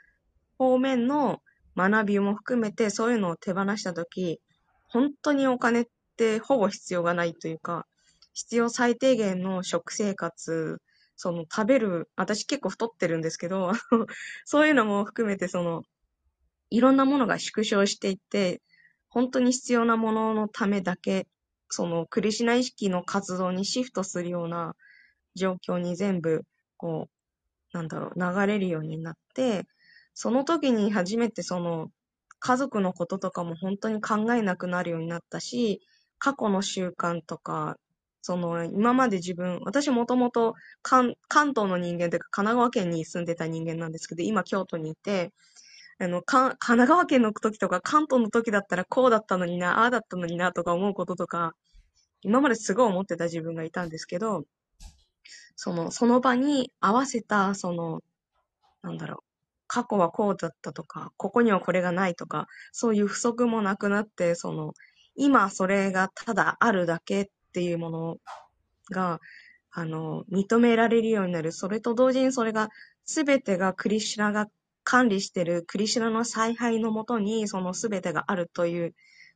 方面の学びも含めて、そういうのを手放したとき、本当にお金ってほぼ必要がないというか、必要最低限の食生活、その食べる、私結構太ってるんですけど、<laughs> そういうのも含めて、その、いろんなものが縮小していって、本当に必要なもののためだけ、そのクリシナ意識の活動にシフトするような状況に全部、こう、なんだろう、流れるようになって、その時に初めてその、家族のこととかも本当に考えなくなるようになったし、過去の習慣とか、その、今まで自分、私もともと関関東の人間というか神奈川県に住んでた人間なんですけど、今京都にいて、あの、か神奈川県の時とか関東の時だったらこうだったのにな、ああだったのになとか思うこととか、今まですごい思ってた自分がいたんですけど、その、その場に合わせた、その、なんだろう、過去はこうだったとか、ここにはこれがないとか、そういう不足もなくなって、その、今それがただあるだけっていうものが、あの、認められるようになる。それと同時にそれが、すべてがクリシュナが管理してる、クリシュナの采配のもとに、そのすべてがあるという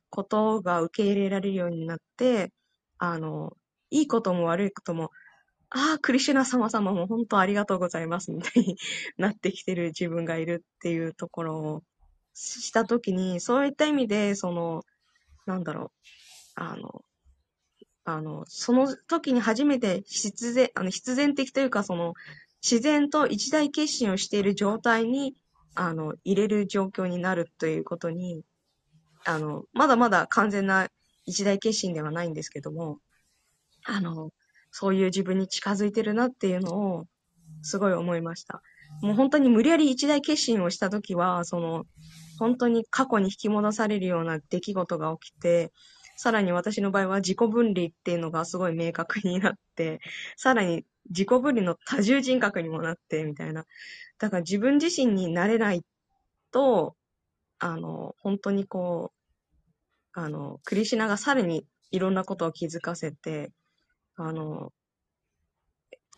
ことが受け入れられるようになって、あの、いいことも悪いことも、ああ、クリシュナ様様も本当ありがとうございますみたいになってきてる自分がいるっていうところをしたときに、そういった意味で、その、なんだろう、あの、あの、その時に初めて必然、あの、必然的というか、その、自然と一大決心をしている状態に、あの、入れる状況になるということに、あの、まだまだ完全な一大決心ではないんですけども、あの、そういう自分に近づいてるなっていうのを、すごい思いました。もう本当に無理やり一大決心をしたときは、その、本当に過去に引き戻されるような出来事が起きて、さらに私の場合は自己分離っていうのがすごい明確になって、さらに自己分離の多重人格にもなって、みたいな。だから自分自身になれないと、あの、本当にこう、あの、クリシナがさらにいろんなことを気づかせて、あの、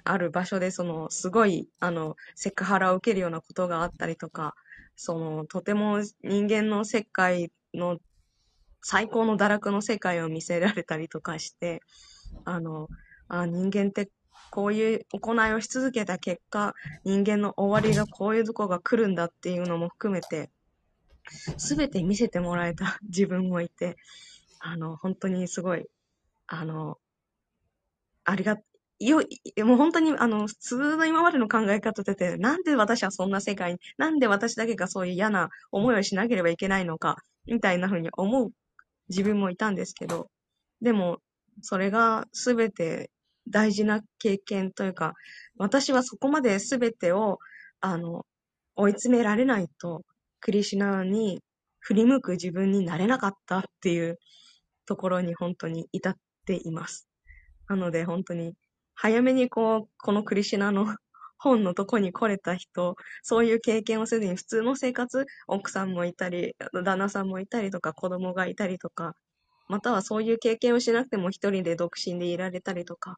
ある場所でその、すごい、あの、セクハラを受けるようなことがあったりとか、その、とても人間の世界の最高の堕落の世界を見せられたりとかして、あの、あ人間ってこういう行いをし続けた結果、人間の終わりがこういうとこが来るんだっていうのも含めて、すべて見せてもらえた <laughs> 自分もいて、あの、本当にすごい、あの、ありが、よ、もう本当に、あの、普通の今までの考え方でて、なんで私はそんな世界に、なんで私だけがそういう嫌な思いをしなければいけないのか、みたいな風に思う自分もいたんですけど、でも、それがすべて大事な経験というか、私はそこまですべてを、あの、追い詰められないと、クリシナに振り向く自分になれなかったっていうところに本当に至っています。なので本当に、早めにこう、このクリシナの本のとこに来れた人、そういう経験をせずに普通の生活、奥さんもいたり、旦那さんもいたりとか、子供がいたりとか、またはそういう経験をしなくても一人で独身でいられたりとか、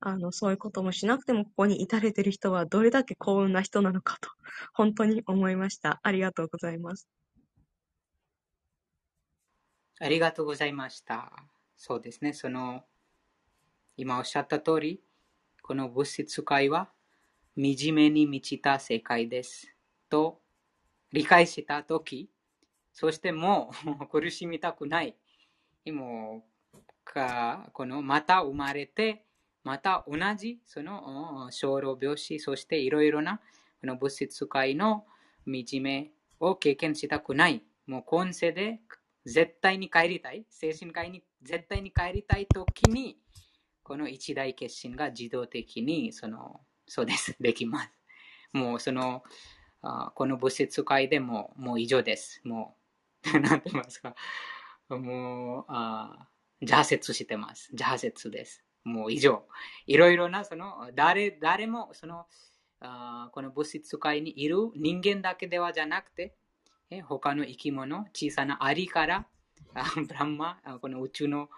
あの、そういうこともしなくてもここに至れてる人はどれだけ幸運な人なのかと、本当に思いました。ありがとうございます。ありがとうございました。そうですね。その、今おっしゃった通り、この物質界は惨めに満ちた世界です。と理解したとき、そしてもう <laughs> 苦しみたくない。もうかこのまた生まれて、また同じその小老病死、そしていろいろなこの物質界の惨めを経験したくない。もう今世で絶対に帰りたい。精神科医に絶対に帰りたいときに、この一大決心が自動的に、その、そうです、<laughs> できます。もうその、あこの物質界でももう以上です。もう、<laughs> なんて言いますか。もう、あ挫折してます。挫折です。もう以上。いろいろな、その、誰、誰も、その、あこの物質界にいる人間だけではじゃなくて、え他の生き物、小さなアリから、あブランマ、この宇宙の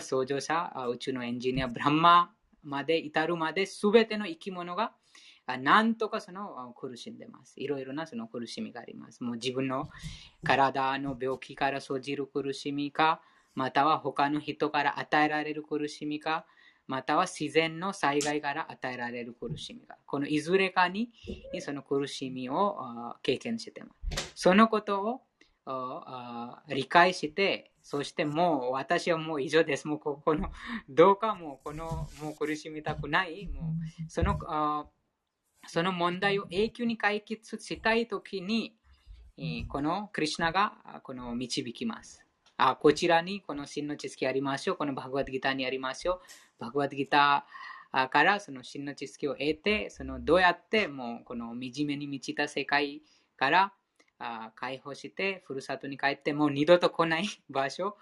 創造者、宇宙のエンジニア、ブランマまで至るまで、すべての生き物が、あなんとかその苦しんでます。いろいろなその苦しみがあります。もう自分の体の病気から生じる苦しみか、または他の人から与えられる苦しみか、または自然の災害から与えられる苦しみが、このいずれかにその苦しみを経験してます。そのことを理解して、そしてもう私はもう以上です。もうここの、どうかもうこの、もう苦しみたくない、もうそのあその問題を永久に解決したいときに、このクリュナがこの導きます。あこちらにこの真の知識ありましょう。このバグワッドギターにありましょう。バグワッドギターからその真の知識を得て、そのどうやってもうこの惨めに満ちた世界から解放して、ふるさとに帰ってもう二度と来ない場所。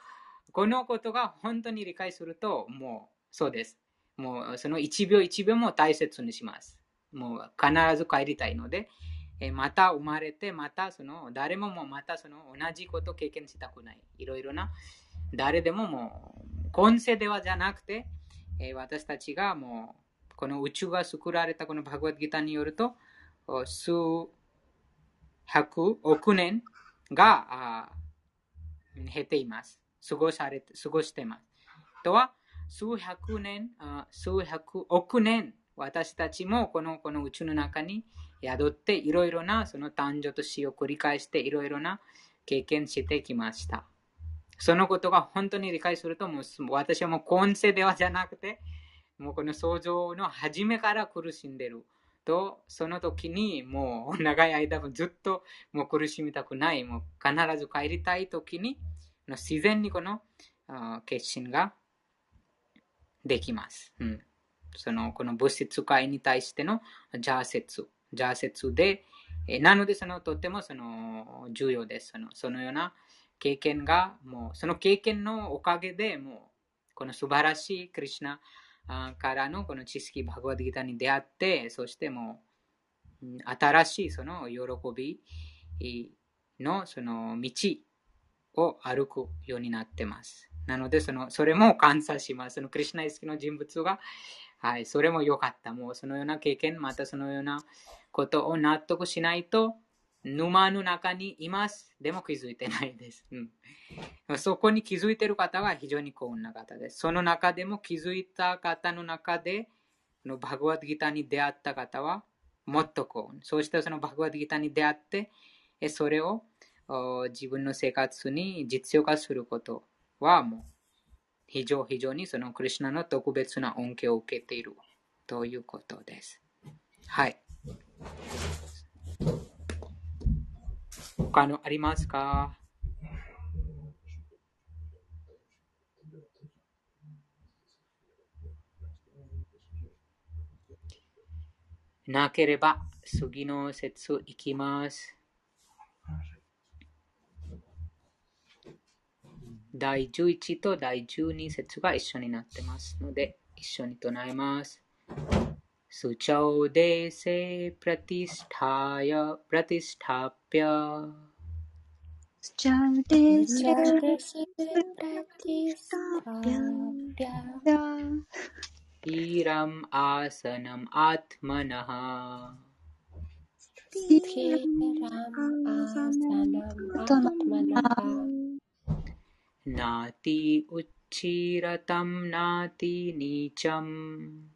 このことが本当に理解すると、もうそうです。もうその一秒一秒も大切にします。もう必ず帰りたいので、えまた生まれて、またその誰ももまたその同じことを経験したくない。いろいろな、誰でももう、今世ではじゃなくて、え私たちがもう、この宇宙が作られたこのバグワッドギターによると、数百億年が減っています。過ごされて、過ごしています。とは、数百年、数百億年、私たちもこのこの宇宙の中に宿っていろいろなその誕生と死を繰り返していろいろな経験してきました。そのことが本当に理解するともう私はもう今世ではじゃなくてもうこの想像の初めから苦しんでるとその時にもう長い間もずっともう苦しみたくないもう必ず帰りたい時に自然にこの決心ができます。うん、そのこの物質界に対しての邪説邪説で、えなのでそのとってもその重要です。そのそのような経験が、もうその経験のおかげで、もうこの素晴らしいクリュナからのこの知識、バグワッドギターに出会って、そしてもう新しいその喜びのその道を歩くようになってます。なので、そのそれも感謝します。そのクリュナイ意識の人物がはい、それも良かった。もうそのような経験、またそのようなことを納得しないと、沼の中にいます。でも気づいてないです。うん、そこに気づいている方が非常に幸運な方です。その中でも気づいた方の中で、のバグワッドギターに出会った方はもっと幸運。そしてそのバグワッドギターに出会って、それを自分の生活に実用化することはもう非常非常にそのクリュナの特別な恩恵を受けているということです。はい。他のありますか？なければ次の説いきます。第11と第12節が一緒になってますので、一緒に唱えます。शुचौ देशे प्रतिष्ठाय प्रतिष्ठाप्य। स्थिरम् आसनम् आत्मनः। नाति उच्चीरतं नाति नीचम्।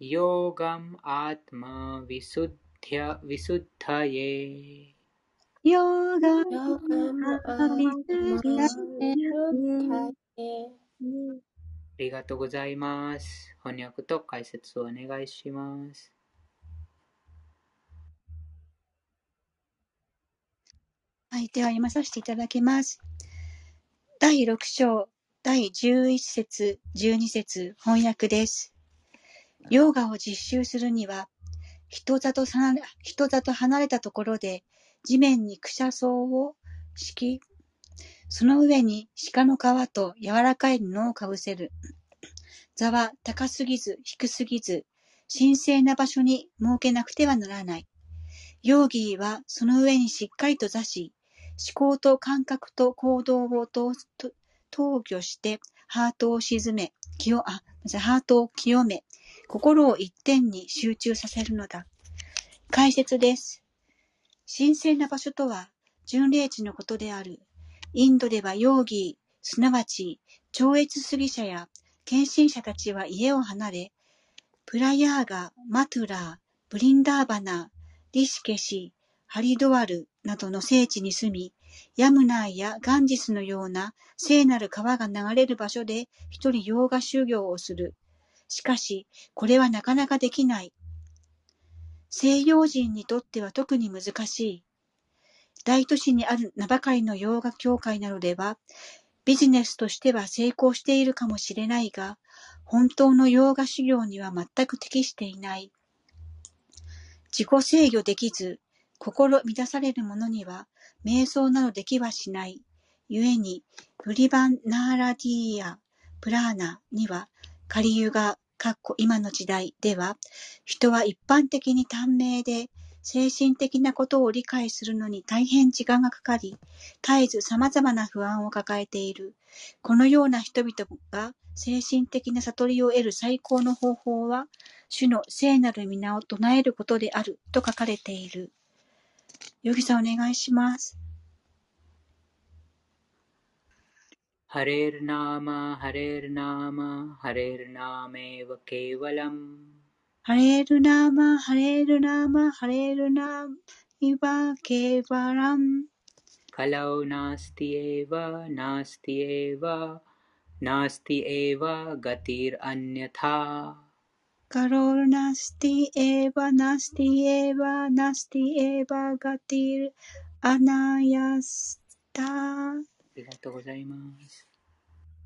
योगम् आत्मविशुद्ध्य विशुद्धये ヨガヨガもあありがとうございます。翻訳と解説をお願いします。はい、では読まさせていただきます。第6章、第11節、12節、翻訳です。 ヨーガを実習するには、人里人里離れたところで、地面に草草を敷きその上に鹿の皮と柔らかい布をかぶせる。座は高すぎず低すぎず、神聖な場所に設けなくてはならない。ヨーギーはその上にしっかりと座し、思考と感覚と行動を統御して、ハートを沈め、清あハートを清め、心を一点に集中させるのだ。解説です。神聖な場所とは、巡礼地のことである。インドではヨーギー、すなわち超越主義者や献身者たちは家を離れ、プラヤーガ、マトゥラー、ブリンダーバナ、リシケシ、ハリドワルなどの聖地に住み、ヤムナーやガンジスのような聖なる川が流れる場所で一人洋画修行をする。しかし、これはなかなかできない。西洋人にとっては特に難しい。大都市にある名ばかりの洋画協会などでは、ビジネスとしては成功しているかもしれないが、本当の洋画修行には全く適していない。自己制御できず、心乱される者には、瞑想などできはしない。故に、ブリバン・ナーラディーヤ・プラーナには、カリユガ、かっこ今の時代では、人は一般的に短命で、精神的なことを理解するのに大変時間がかかり、絶えず様々な不安を抱えている。このような人々が精神的な悟りを得る最高の方法は、主の聖なる皆を唱えることであると書かれている。ヨギさんお願いします。हरेर्नाम हरेर्नाम हरेर्नामेव केवलम्। हरेरुनाम हरेरुनाम हरेरुवा केवलम्। कलौ नास्ति एव नास्ति एव नास्ति एव गतिरन्यथा। करोर्नास्ति एव नास्ति एव नास्ति एव गतिर् अनायास्ता りがとうございます。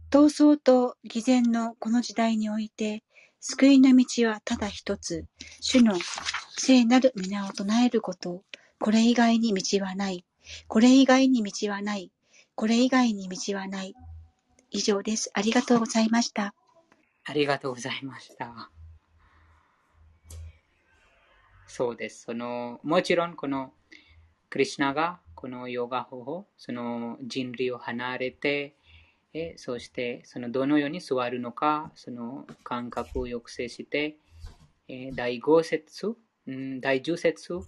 闘争と偽善のこの時代において、救いの道はただ一つ、主の聖なる皆を唱えること。これ以外に道はない。これ以外に道はない。これ以外に道はない。以上です。ありがとうございました。ありがとうございました。そうです。その、もちろんこの、クリュナがこのヨガ方法、その人類を離れて、えそしてそのどのように座るのか、その感覚を抑制して、え第5節、うん、第10節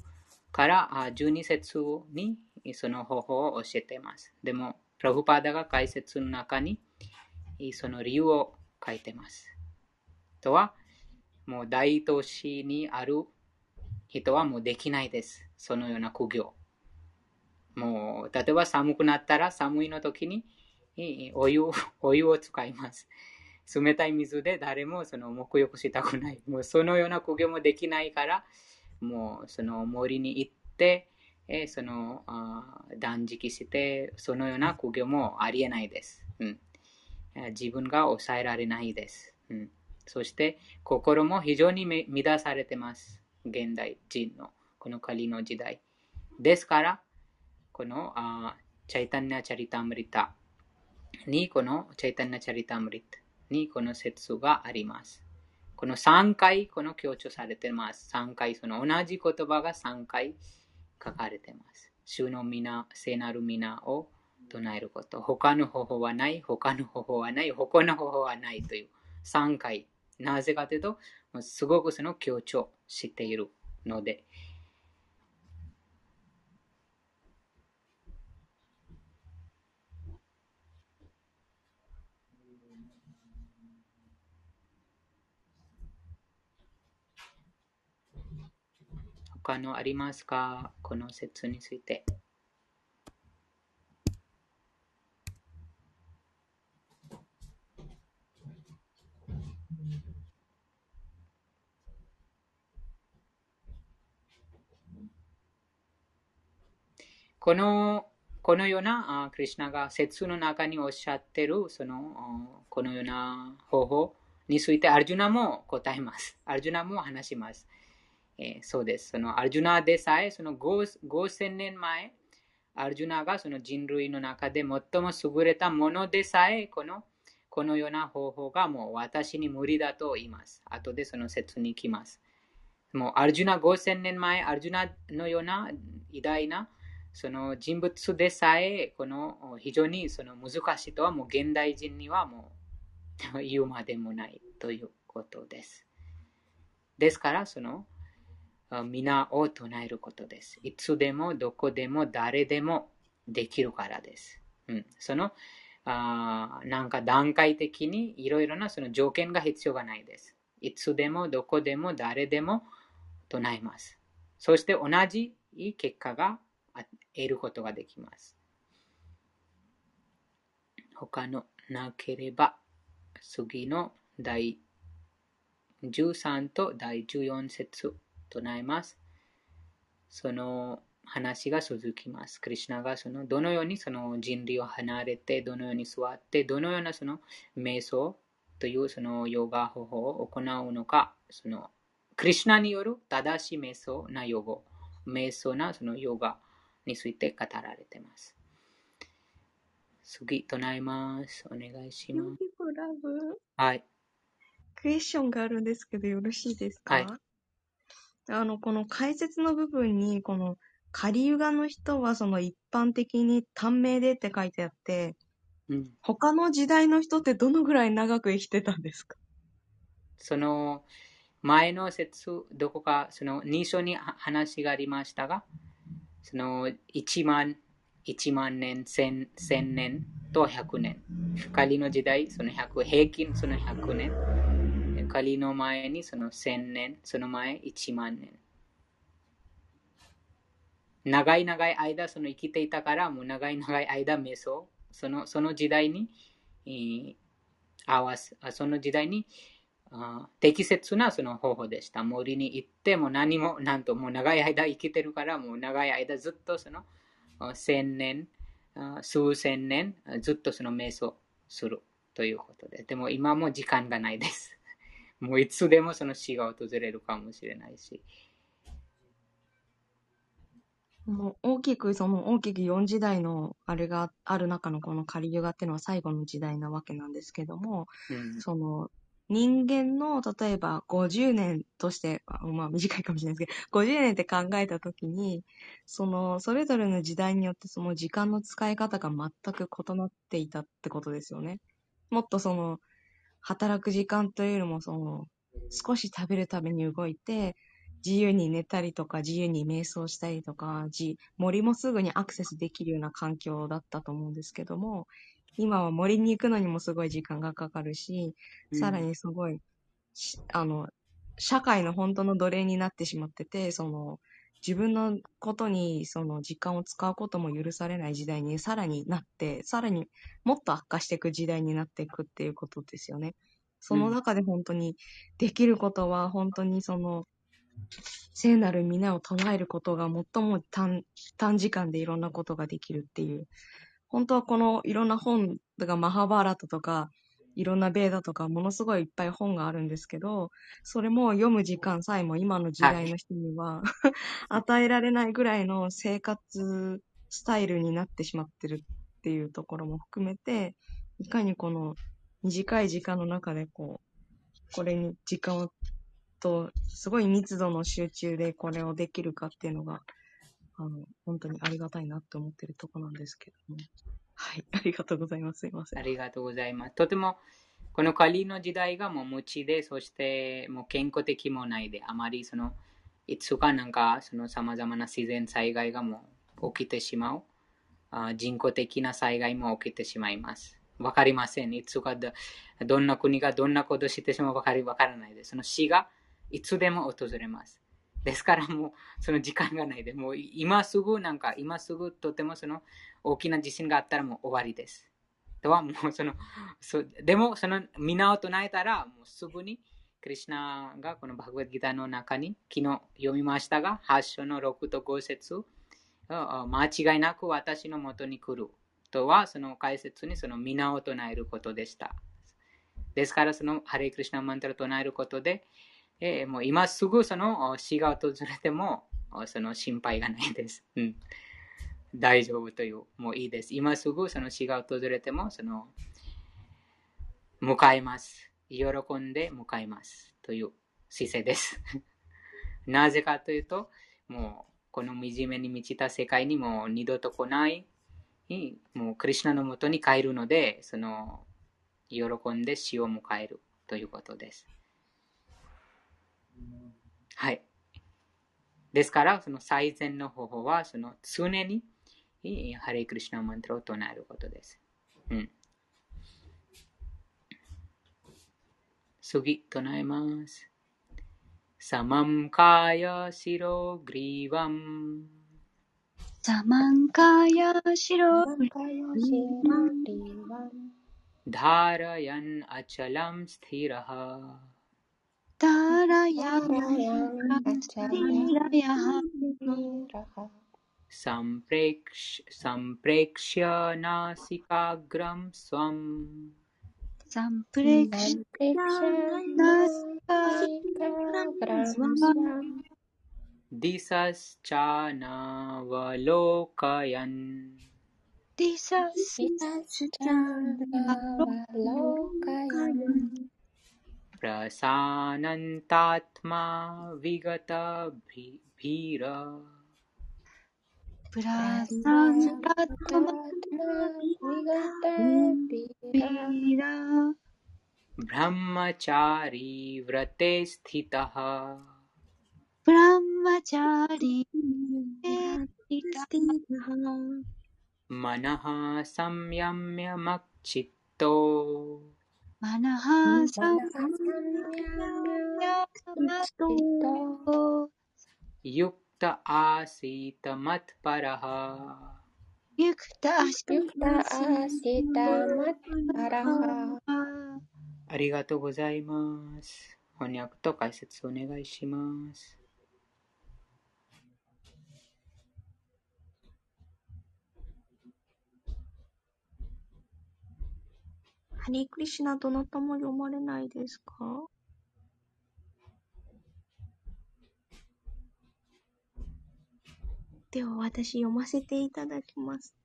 からあ12節にその方法を教えています。でも、プラフパーダが解説の中にその理由を書いています。とは、もう大都市にある人はもうできないです。そのような苦行。もう、例えば寒くなったら寒いの時にお湯 <laughs> お湯を使います。冷たい水で誰もその沐浴したくない。もうそのような苦行もできないから、もうその森に行って、えそのあ断食して、そのような苦行もありえないです。うん、自分が抑えられないです。うん、そして心も非常に乱されてます。現代人のこの仮の時代。ですから、このあチャイタンニャ・チャリタムリタにこのチャイタンナ・チャリタムリットにこの説があります。この3回この強調されています。3回その同じ言葉が3回書かれています。主の皆、聖なる皆を唱えること。他の方法はない、他の方法はない、他の方法はないという3回。なぜかというと、すごくその強調しているので、他のありますか？この説について。このこのようなクリュナが説の中におっしゃってるそのこのような方法についてアルジュナも答えます。アルジュナも話します。えー、そうです。そのアルジュナでさえ、その5000年前、アルジュナがその人類の中で最も優れたものでさえ、このこのような方法がもう私に無理だと言います。後でその説に来ます。もうアルジュナ5000年前、アルジュナのような偉大なその人物でさえ、この非常にその難しいとはもう現代人にはもう <laughs> 言うまでもないということです。ですから、その皆を唱えることです。いつでもどこでも誰でもできるからです。うん、そのあなんか段階的にいろいろなその条件が必要がないです。いつでもどこでも誰でも唱えます。そして同じ結果が得ることができます。他のなければ次の第13と第14節唱えます。その話が続きます。クリュナがそのどのようにその人類を離れて、どのように座って、どのようなその瞑想というそのヨガ方法を行うのか、そのクリュナによる正しい瞑想なヨガ、瞑想なそのヨガについて語られています。次、唱えます。お願いします。はい。クエスチョンがあるんですけど、よろしいですか？はい。あの、この解説の部分に、この、カリユガの人はその一般的に短命でって書いてあって、うん、他の時代の人ってどのぐらい長く生きてたんですか？その前の説、どこかその2章に話がありましたが、その1万、1万年、1000, 1000年と100年。仮の時代、その100、平均その100年。仮の前にその1000年、その前1万年。長い長い間その生きていたから、もう長い長い間瞑想、そのその時代に、合わせ、その時代にあ適切なその方法でした。森に行っても何も、なんともう長い間生きてるから、もう長い間ずっとその千年、数千年ずっとその瞑想するということで。でも今も時間がないです。もういつでもその死が訪れるかもしれないし。もう大きく、その大きく4時代のあれがある中のこのカリユガっていうのは最後の時代なわけなんですけども、うん、その人間の例えば50年として、まあ短いかもしれないですけど、50年って考えたときに、そのそれぞれの時代によってその時間の使い方が全く異なっていたってことですよね。もっとその働く時間というよりもその少し食べるために動いて、自由に寝たりとか、自由に瞑想したりとか、森もすぐにアクセスできるような環境だったと思うんですけども、今は森に行くのにもすごい時間がかかるし、さらにすごい、あの、社会の本当の奴隷になってしまってて、その、自分のことにその時間を使うことも許されない時代にさらになって、さらにもっと悪化していく時代になっていくっていうことですよね。その中で本当にできることは本当にその聖なる皆を唱えることが最も短短時間でいろんなことができるっていう。本当はこのいろんな本とかマハバーラトとかいろんなベーダとかものすごいいっぱい本があるんですけど、それも読む時間さえも今の時代の人には、はい、与えられないぐらいの生活スタイルになってしまってるっていうところも含めて、いかにこの短い時間の中でこう、これに時間をと、すごい密度の集中でこれをできるかっていうのが、あの、本当にありがたいなって思ってるとこなんですけども。はい、<laughs> ありがとうございます。すいません。ありがとうございます。とても、この仮の時代がもう無知で、そしてもう健康的もないで、あまりその、いつかなんか、その様々な自然災害がもう起きてしまう。あ人工的な災害も起きてしまいます。わかりません。いつかど、どんな国がどんなことしてしまうかわかりわからないです。その死がいつでも訪れます。ですからもうその時間がないで、もう今すぐなんか、今すぐとてもその大きな地震があったらもう終わりです。とはもうその、<laughs> そでもその皆を唱えたらもうすぐにクリュナがこのバグワッドギターの中に昨日読みましたが、8章の6と5節間違いなく私のもとに来るとはその解説にその皆を唱えることでした。ですからそのハレイクリシナマンタを唱えることで、えー、もう今すぐその死が訪れてもその心配がないです。うん、大丈夫という、もういいです。今すぐその死が訪れても、その、迎えます。喜んで迎えます。という姿勢です。<laughs> なぜかというと、もう、この惨めに満ちた世界にもう二度と来ない、もうクリュナのもとに帰るので、その、喜んで死を迎えるということです。はい。ですから、その最善の方法は、その常にハレクリシナマントラを唱えることです。うん。次、唱えます。サマンカヤシログリヴァン。サマンカヤシログリヴァン。धारयन् अचलं स्थिरः धारयन् स्थिरयः सम्प्रेक्ष सम्प्रेक्ष्य नासिकाग्रं स्वम् दिशश्चानवलोकयन्। प्रसानन्तात्मा विगतभीर ब्रह्मचारी व्रते स्थितः। ब्रह्मचारी मनः संयम्यमक्षित्तो मनः संयम्यमक्षित्तो युक् युक्त आसीत मत्परः ありがとうございます。翻訳と解説お願いします。ハリークリシナどなたも読まれないですか では私読ませていただきます。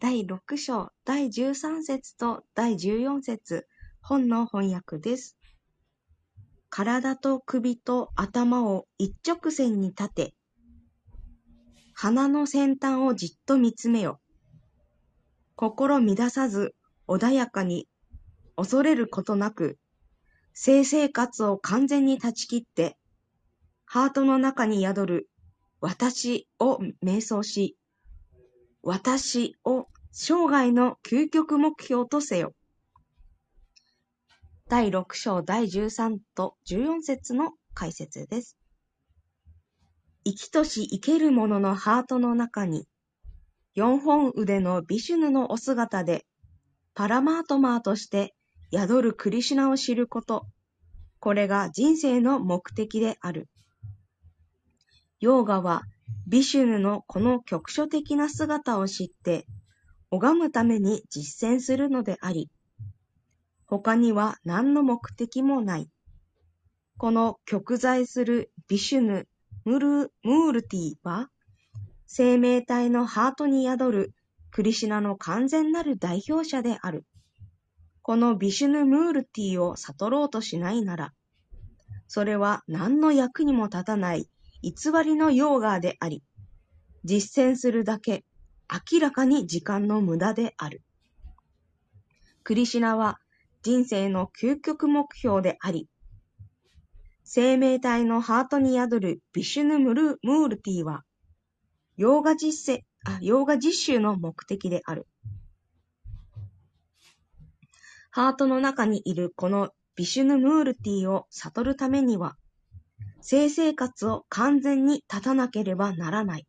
第6章第13節と第14節本の翻訳です。体と首と頭を一直線に立て、鼻の先端をじっと見つめよ。心乱さず穏やかに恐れることなく、性生活を完全に断ち切って、ハートの中に宿る私を瞑想し、私を生涯の究極目標とせよ。第6章第13と14節の解説です。生きとし生ける者のハートの中に、四本腕のビシュヌのお姿で、パラマートマーとして宿るクリシュナを知ること。これが人生の目的である。ヨーガはビシュヌのこの局所的な姿を知って、拝むために実践するのであり、他には何の目的もない。この極在するビシュヌ・ムルムールティは、生命体のハートに宿るクリシナの完全なる代表者である。このビシュヌ・ムールティを悟ろうとしないなら、それは何の役にも立たない偽りのヨーガーであり、実践するだけ明らかに時間の無駄である。クリシナは人生の究極目標であり、生命体のハートに宿るビシュヌムルムールティは、ヨーガ実践、あ、ヨーガ実習の目的である。ハートの中にいるこのビシュヌムールティを悟るためには、性生活を完全に立たなければならない。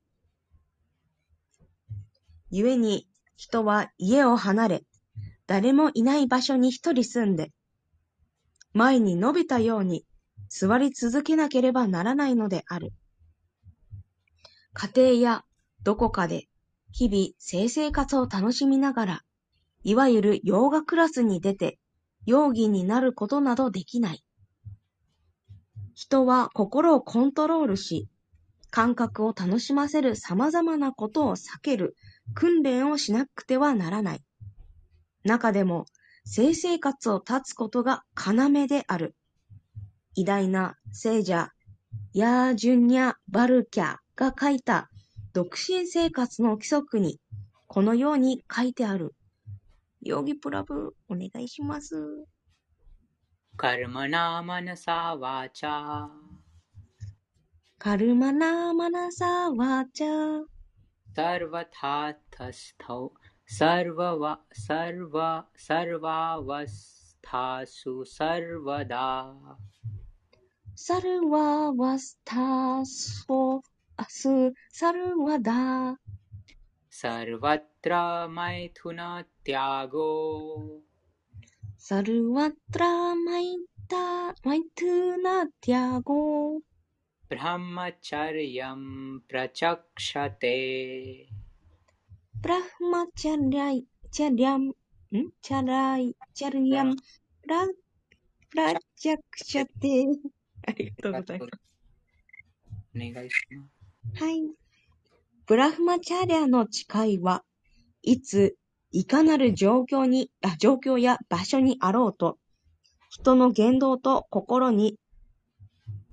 故に、人は家を離れ、誰もいない場所に一人住んで、前に伸びたように座り続けなければならないのである。家庭やどこかで日々性生活を楽しみながら、いわゆるヨガクラスに出て、容疑になることなどできない。人は心をコントロールし、感覚を楽しませる様々なことを避ける訓練をしなくてはならない。中でも、性生活を断つことが要である。偉大な聖者、ヤージュニャ・バルキャが書いた独身生活の規則に、このように書いてある。ヨギプラブ、お願いします。कर्मणा मनसा वाचा। कर्मणा मनसा वाचा सर्वथास्थौ सर्व सर्व सर्वावस्थासु सर्वदा। सर्वावस्थासु असु सर्वदा। सर्वत्र मैथुन त्यागो サルワトラマイタマイトゥナティアゴ。ब्रह्मचर्यं प्रचक्षते。ब्रह्मचर्य चर्यं चर्यं。 प्र प्रचक्षते。<laughs> ありがとうございます。お願いします。はい。ブラフマチャリヤの誓いはいついかなる状況に、あ、状況や場所にあろうと、人の言動と心に、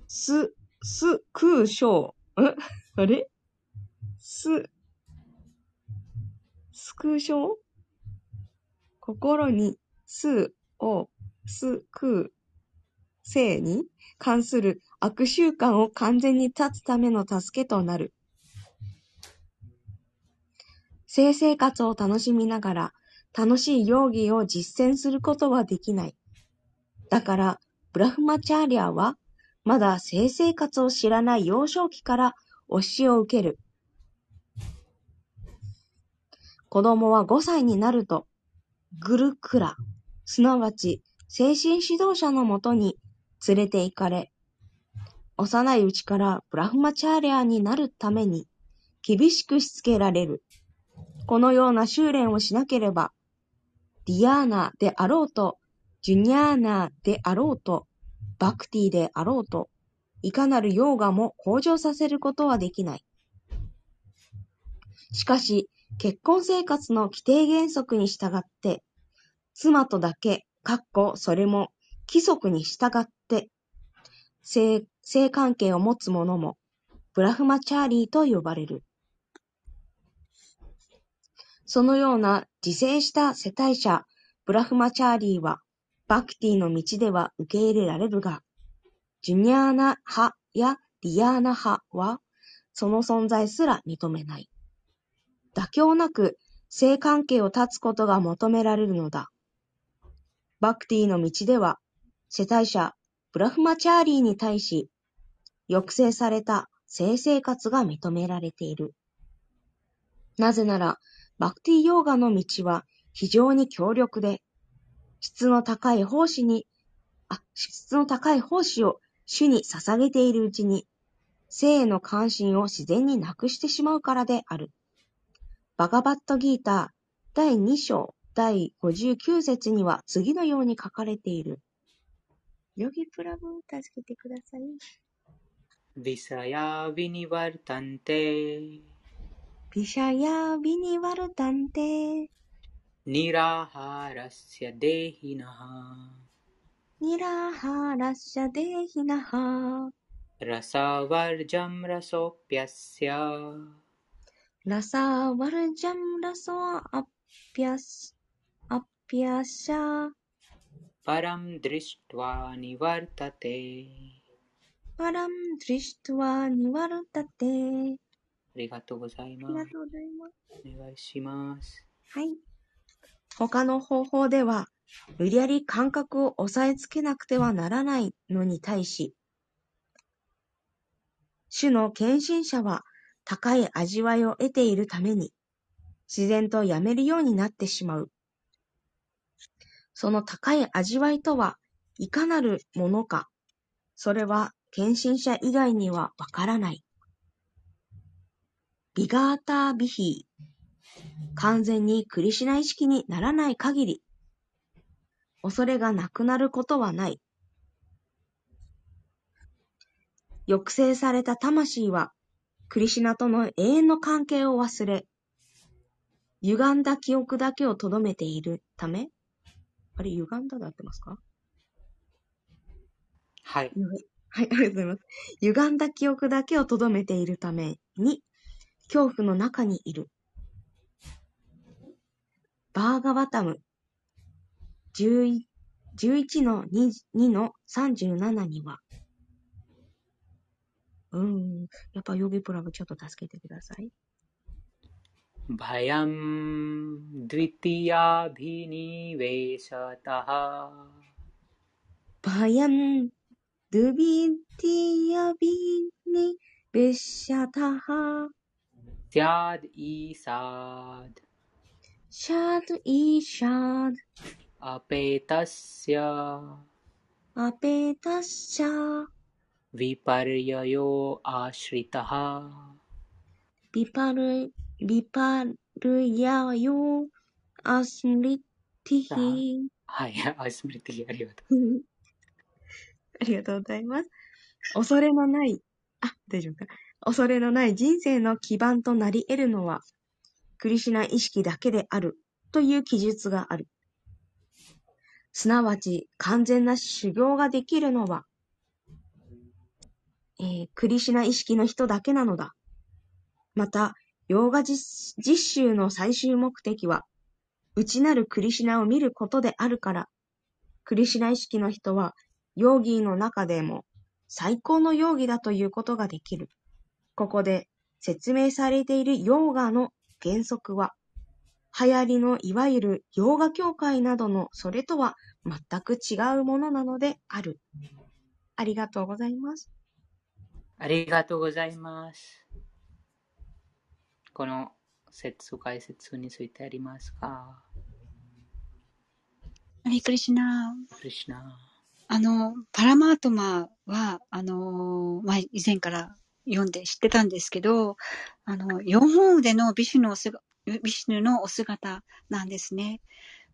す、す、空章、んあれ？す、す空章？心に、す、を、す、空、性に関する悪習慣を完全に断つための助けとなる。性生活を楽しみながら楽しい容疑を実践することはできない。だから、ブラフマチャーリアは、まだ性生活を知らない幼少期から教えを受ける。子供は5歳になると、グルクラ、すなわち精神指導者のもとに連れて行かれ、幼いうちからブラフマチャーリアになるために厳しくしつけられる。このような修練をしなければ、ディアーナであろうと、ジュニャーナであろうと、バクティであろうと、いかなるヨーガも向上させることはできない。しかし、結婚生活の規定原則に従って、妻とだけ、かっこそれも規則に従って、性性関係を持つ者も、ブラフマチャーリーと呼ばれる。そのような自制した世帯者、ブラフマチャーリーは、バクティの道では受け入れられるが、ジュニャーナ派やディヤーナ派は、その存在すら認めない。妥協なく性関係を断つことが求められるのだ。バクティの道では、世帯者、ブラフマチャーリーに対し、抑制された性生活が認められている。なぜなら、バクティヨーガの道は非常に強力で、質の高い奉仕に、あ、質の高い奉仕を主に捧げているうちに、性への関心を自然になくしてしまうからである。バガバットギーター第2章第59節には次のように書かれている。ヨギプラブを助けてください。ビサヤビニワルタンテ विषयाभि निवर्तन्ते निराहारस्य देहिनः। निराहारस्य देहिनः। रसावर्जं रसोऽप्यस्य। रसावर्जं रसोऽप्यस् परं दृष्ट्वा निवर्तते। परं दृष्ट्वा निवर्तते। りがとうございります。がとうございます。お願いします。はい。他の方法では、無理やり感覚を押さえつけなくてはならないのに対し、主の献身者は高い味わいを得ているために、自然とやめるようになってしまう。その高い味わいとは、いかなるものか、それは献身者以外にはわからない。ビガータービヒー。完全にクリシュナ意識にならない限り、恐れがなくなることはない。抑制された魂は、クリシュナとの永遠の関係を忘れ、歪んだ記憶だけを留めているため、あれ、歪んだで合ってますか？はい。はい、ありがとうございます。歪んだ記憶だけを留めているために、恐怖の中にいる。バーガバタム11 11の 2, 2の37には、うーん、やっぱヨギプラブちょっと助けてください。 भयम् द्वितीयाभिनिवेशतः バヤ Shad Ishad Shad Ishad Apetasya Apetasya Viparyayo Ashritaha Vipar Viparyayo Ashritihi はい、アスムリティ、ありがとう。ありがとうございます。恐れのない、あ、大丈夫か。恐れのない人生の基盤となり得るのは、クリシナ意識だけであるという記述がある。すなわち、完全な修行ができるのは、えークリシナ意識の人だけなのだ。また、ヨーガ実習の最終目的は、内なるクリシナを見ることであるから、クリシナ意識の人は、ヨーギーの中でも最高のヨーギだということができる。ここで説明されているヨーガの原則は、流行りのいわゆるヨーガ協会などのそれとは全く違うものなのである。ありがとうございます。ありがとうございます。この説解説についてありますか？ハレクリシュナ。クリシュナ。あの、パラマートマは、あの、まあ、以前から読んで知ってたんですけど、あの、四本腕のビシュのおすがビシュヌのお姿なんですね。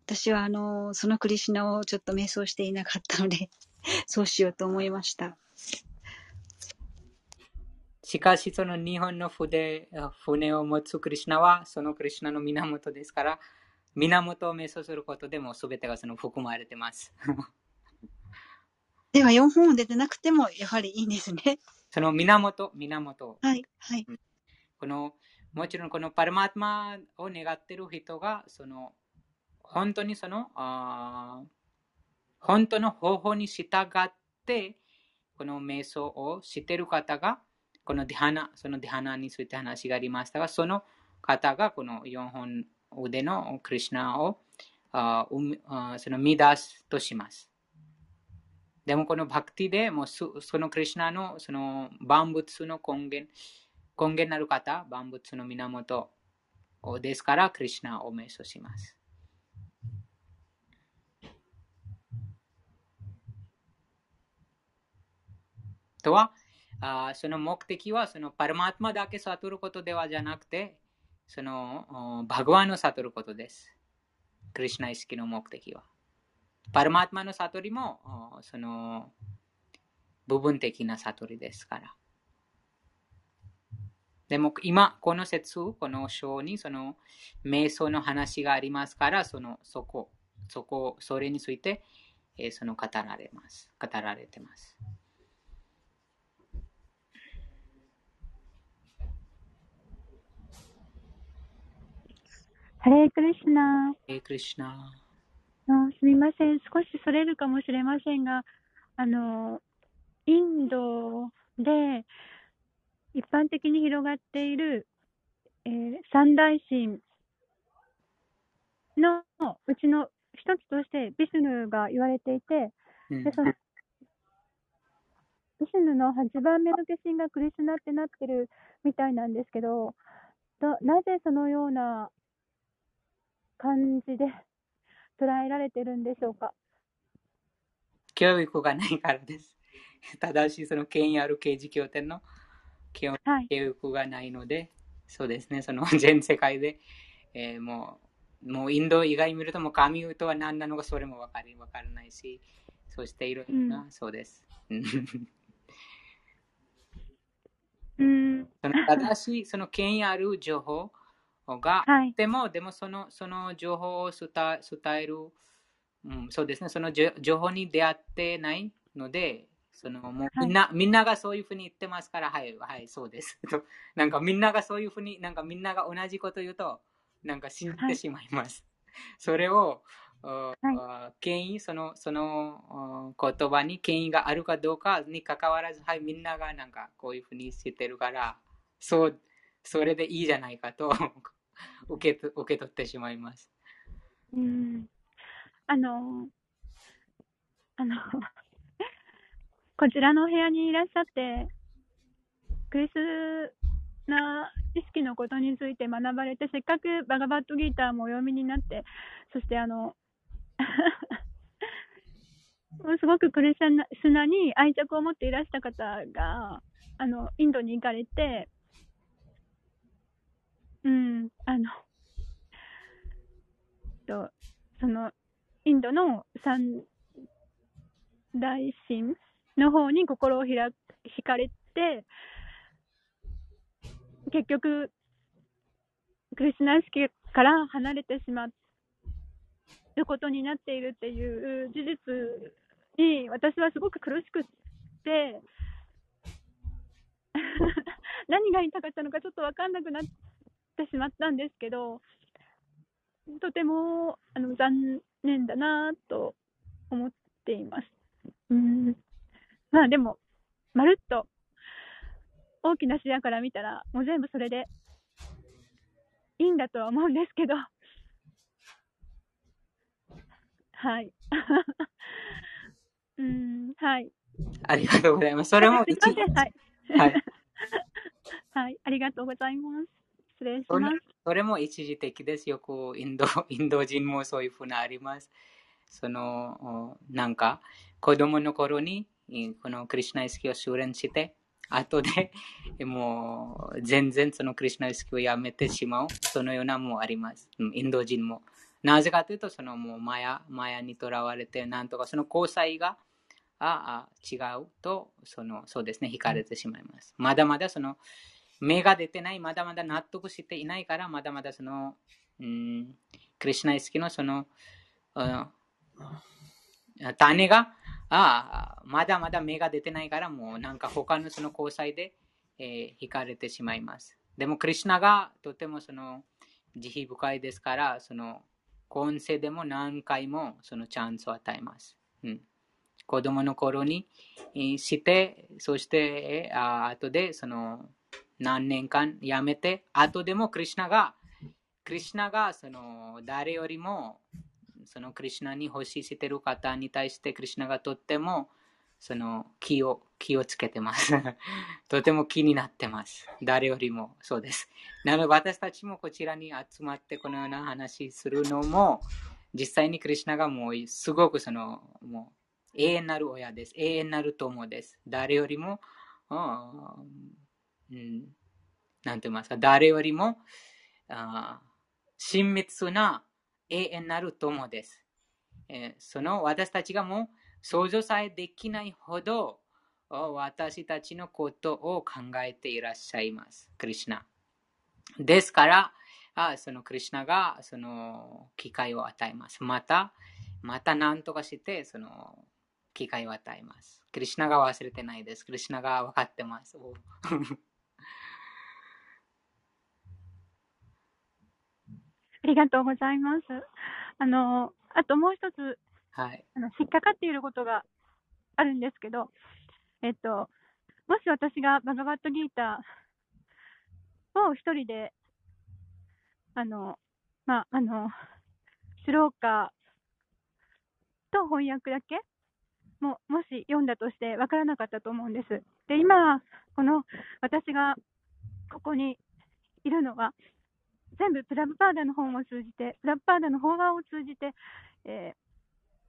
私は、あの、そのクリシュナをちょっと瞑想していなかったので、<laughs> そうしようと思いました。しかし、その日本の筆船を持つクリシュナは、そのクリシュナの源ですから、源を瞑想することでも全てがその含まれてます。<laughs> では、四本腕でなくても、やはりいいんですね。その源、源。はい、はい。この、もちろんこのパラマートマを願っている人が、その、本当にその、あー本当の方法に従って、この瞑想をしている方が、このディハナ、そのディハナについて話がありましたが、その方がこの4本腕のクリシュナをあその見出すとします。でもこのバクティでもうそのクリシュナのその万物の根源、根源なる方、万物の源ですから、クリシュナを瞑想します。とは、あその目的はそのパラマーマだけ悟ることではじゃなくて、そのバグワンを悟ることです。クリシュナ意識の目的は。パラマートマの悟りもおその部分的な悟りですから。でも今、この説、この章にその瞑想の話がありますから、そのそこ、そこ、それについて、えーその語られます。語られてます。ハレークリシュナえークリシュナ。あすみません。少しそれるかもしれませんが、あの、インドで一般的に広がっている、えー三大神のうちの一つとしてビシュヌが言われていて、うんでそのビシュヌの8番目の化身がクリシュナってなってるみたいなんですけど、どなぜそのような感じで捉えられてるんでしょうか？教育がないからです。<laughs> 正しいその権威ある刑事教典の教育がないので、そうですね、その全世界で、えーもう、もうインド以外見るともう神とは何なのかそれもわかりわからないし、そしていろんな、そうです。うんうん。<laughs> その正しい、その権威ある情報があはい。っても、でもそのその情報を伝え伝える、うん、そうですね、その情報に出会ってないので、そのもうはい。みんな、みんながそういうふうに言ってますから、はい、はい、そうです。となんかみんながそういうふうに、なんかみんなが同じこと言うと、なんか信じはい。てしまいます。それを、あはい。あ権威、その、そのあ言葉に権威があるかどうかに関わらず、はい、みんながなんかこういうふうにしてるから、そう、それでいいじゃないかと受け受け取ってしまいます。うん。あの、あの、<laughs> こちらのお部屋にいらっしゃって、クリスナ意識のことについて学ばれて、せっかくバガバットギーターもお読みになって、そしてあの、<laughs> もうすごくクリスナに愛着を持っていらした方が、あの、インドに行かれて、うん、あの、<laughs> と、その、インドの三大神の方に心を開惹かれて、結局、クリスナ意識から離れてしまうことになっているっていう事実に私はすごく苦しくて、<laughs> 何が言いたかったのかちょっと分かんなくなってしまったんですけど、とてもあの残念だなと思っています。うんまあでも、まるっと大きな視野から見たら、もう全部それでいいんだとは思うんですけど、はい。<laughs> うん、はい。ありがとうございます。それもはい。はい。<laughs> はい、ありがとうございます。失礼しそれます。それも一時的です。よくインド <laughs> インド人もそういうふうなあります。その、なんか、子供の頃に、このクリシュナ意識を修練して、後で <laughs> もう全然そのクリシュナ意識をやめてしまう、そのようなもあります。インド人も。なぜかというと、そのもうマヤマヤにとらわれて、なんとかその交際がああ違うと、そのそうですね、惹かれてしまいます。まだまだその芽が出てない、まだまだ納得していないから、まだまだその、うん、クリシュナ意識のその、あ種が、ああ、まだまだ芽が出てないから、もうなんか他のその交際で、えー惹かれてしまいます。でも、クリシュナがとてもその慈悲深いですから、その今世でも何回もそのチャンスを与えます。うん、子供の頃にえーして、そして、えーあ後でその何年間やめて、後でもクリシュナが、クリシュナがその誰よりもそのクリシュナに欲しいしている方に対してクリシュナがとってもその気を気をつけてます。<laughs> とても気になってます。誰よりもそうです。なので私たちもこちらに集まってこのような話するのも実際にクリシュナがもうすごくそのもう永遠なる親です。永遠なる友です。誰よりも、あーうん、なんて言いますか、誰よりもあ親密な永遠なる友です。えーその私たちがもう想像さえできないほど私たちのことを考えていらっしゃいます。クリシュナ。ですから、あそのクリシュナがその機会を与えます。また、また何とかしてその機会を与えます。クリシュナが忘れてないです。クリシュナが分かってます。おありがとうございます。あの、あともう一つ、はい。あの引っかかっていることがあるんですけど、えっと、もし私がバガバットギーターを一人で、あの、まあ、あの、スローカーと翻訳だけももし読んだとして分からなかったと思うんです。で、今、この私がここにいるのは、全部プラブパーダの本を通じて、プラブパーダの法話を通じて、えー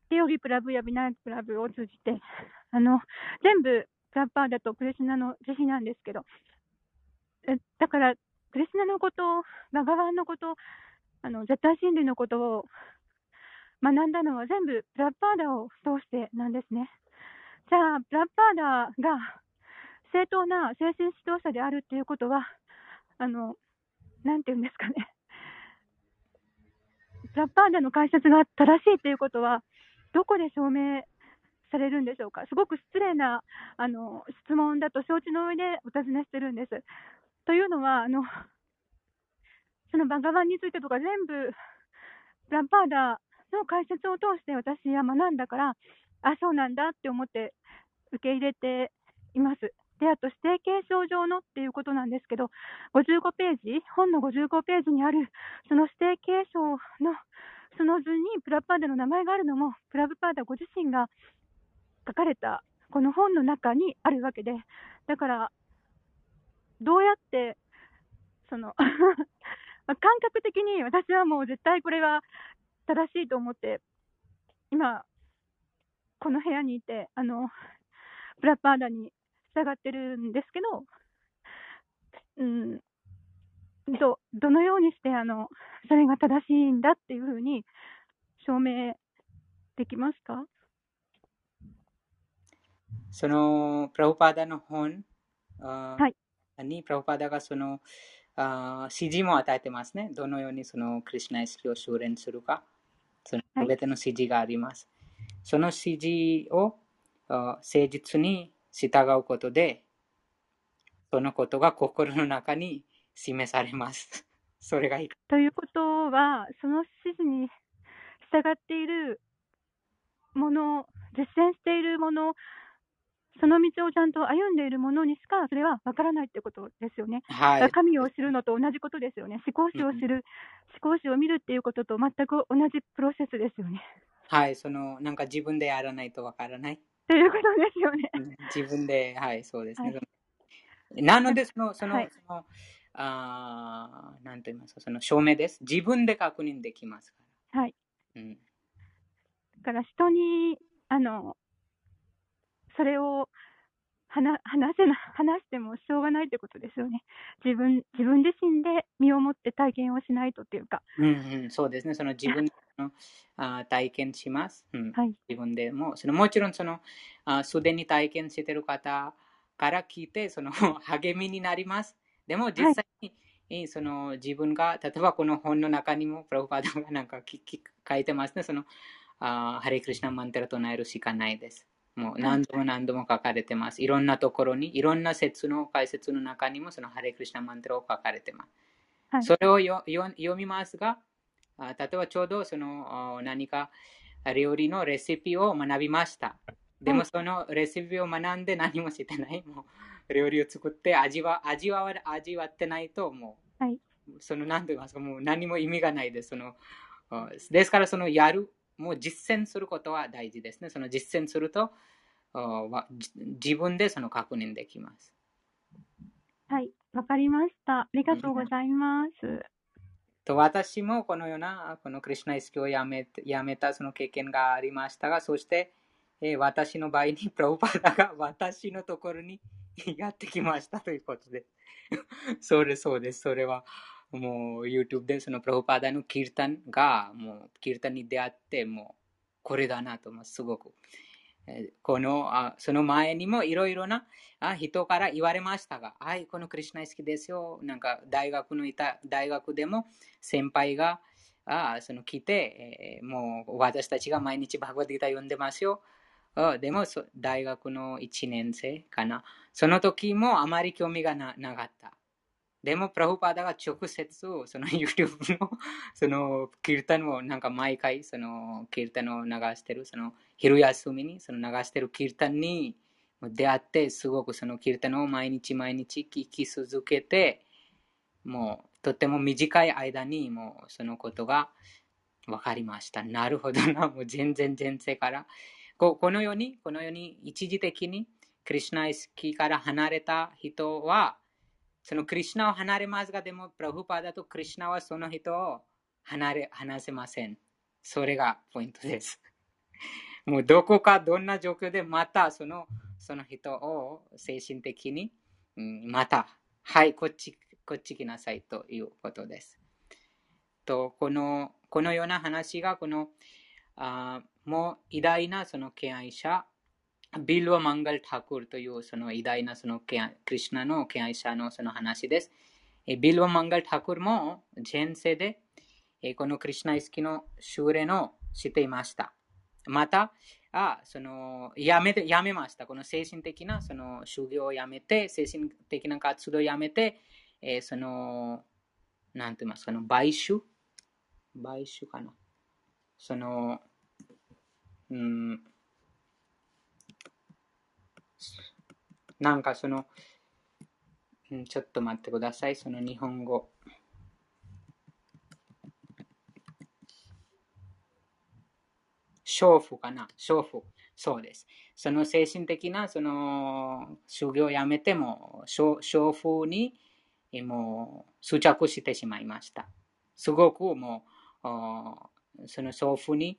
テヨギプラブやビナークプラブを通じて、<laughs> あの、全部プラブパーダとクリシュナの慈悲なんですけど、えだから、クリシュナのこと、バガワンのこと、あの、絶対真理のことを学んだのは全部プラブパーダを通してなんですね。じゃあ、プラブパーダが正当な精神指導者であるっていうことは、あの、なんていうんですかね。ラッパーダの解説が正しいということは、どこで証明されるんでしょうか。すごく失礼なあの質問だと承知の上でお尋ねしてるんです。というのは、あのそのバガバンについてとか全部、ラッパーダの解説を通して私は学んだから、あ、そうなんだって思って受け入れています。で、あと指定継承上のっていうことなんですけど、55ページ、本の55ページにある、その指定継承のその図にプラパーダの名前があるのも、プラブパーダご自身が書かれたこの本の中にあるわけで、だから、どうやって、その <laughs> 感覚的に私はもう絶対これは正しいと思って、今、この部屋にいて、あの、プラパーダに従ってるんですけど、うん、どどのようにしてあのそれが正しいんだっていうふうに証明できますか？そのプラフパーダの本はい、にプラフパーダがそのあ指示も与えてますね。どのようにそのクリュナ意識を修練するか。その全ての指示があります。はい、その指示を誠実に従うことで、そのことが心の中に示されます。<laughs> それがいい。ということは、その指示に従っているもの、実践しているもの、その道をちゃんと歩んでいるものにしか、それは分からないってことですよね。はい、神を知るのと同じことですよね。思考史を知る、思考史を見るっていうことと全く同じプロセスですよね。はい、その、なんか自分でやらないと分からない。ということですよね。自分で、はい、そうですね。はい、なので、その、その、はい、その、あなんと言いますか、その証明です。自分で確認できますから。はい。うん、だから人に、あの、それを話話せな話してもしょうがないってことですよね。自分自分自身で身をもって体験をしないとっていうか。うんうん、そうですね。その自分の <laughs> あ体験します、うんはい。自分でも。そのもちろんそのあ、すでに体験している方から聞いて、その <laughs> 励みになります。でも実際に、はい、その自分が、例えばこの本の中にも、プロファーダがなんか書いてますね。そのあハレクリシナマンテラ唱えるしかないです。もう何度も何度も書かれてます。いろんなところに、いろんな説の解説の中にもそのハレクリシナマンテラを書かれてます。はい、それをよ読みますが、あ例えばちょうどその何か料理のレシピを学びました。でもそのレシピを学んで何もしてない。もう料理を作って味わ味わ味わってないともう、はい、その何と言いますか、もう何も意味がないです。そのですからそのやる、もう実践することは大事ですね。その実践すると自分でその確認できます。はい、わかりました。ありがとうございます。と私もこのようなこのクリュナ意識をやめやめたその経験がありましたが、そして、えー、私の場合にプロパダが私のところに <laughs> やってきましたということで。<laughs> それそうです。それはもう YouTube でそのプロパダのキルタンがもうキルタンに出会ってもうこれだなとすごく。このあその前にもいろいろなあ人から言われましたが、はい、このクリュナ好きですよ。なんか大学のいた大学でも先輩があその来て、えー、もう私たちが毎日バグディタ読んでますよ。でも大学の1年生かな。その時もあまり興味がなかった。でも、プラフパーダが直接、その <laughs> YouTube の、その、キルタンを、なんか毎回、その、キルタンを流してる、その、昼休みに、その流してるキルタンに出会って、すごくそのキルタンを毎日毎日聞き続けて、もう、とても短い間に、もう、そのことが分かりました。なるほどな、<laughs> もう全然前世から。ここのように、このように、一時的に、クリュナ意識から離れた人は、そのクリュナを離れますが、でも、プラフパダとクリュナはその人を離れ、離せません。それがポイントです。<laughs> もうどこかどんな状況でまたそのその人を精神的に、うん、また、はい、こっち、こっち来なさいということです。と、この、このような話が、この、あもう偉大なその敬愛者、ビルワ・マンガル・タクルというその偉大なそのクリュナの敬愛者のその話です。ビルワ・マンガル・タクルも前世でこのクリュナ意識の修練をしていました。また、あそのやめてやめました。この精神的なその修行をやめて、精神的な活動をやめて、えー、その、なんて言いますか、の買収買収かな。その、うん、なんかその、うんちょっと待ってください。その日本語。娼婦かな？娼婦。そうです。その精神的なその修行をやめても、娼婦にもう執着してしまいました。すごくもう、その娼婦に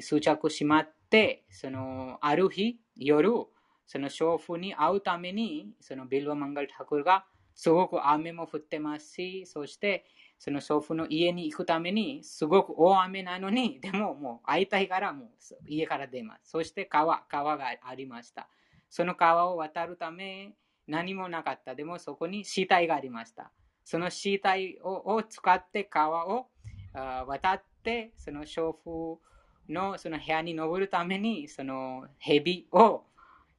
執着しまって、そのある日、夜、その娼婦に会うために、そのビルワマンガルタクルがすごく雨も降ってますし、そしてその祖父の家に行くために、すごく大雨なのに、でももう会いたいからもう家から出ます。そして川、川がありました。その川を渡るため、何もなかった。でもそこに死体がありました。その死体を使って川を渡って、その祖父のその部屋に登るために、その蛇を、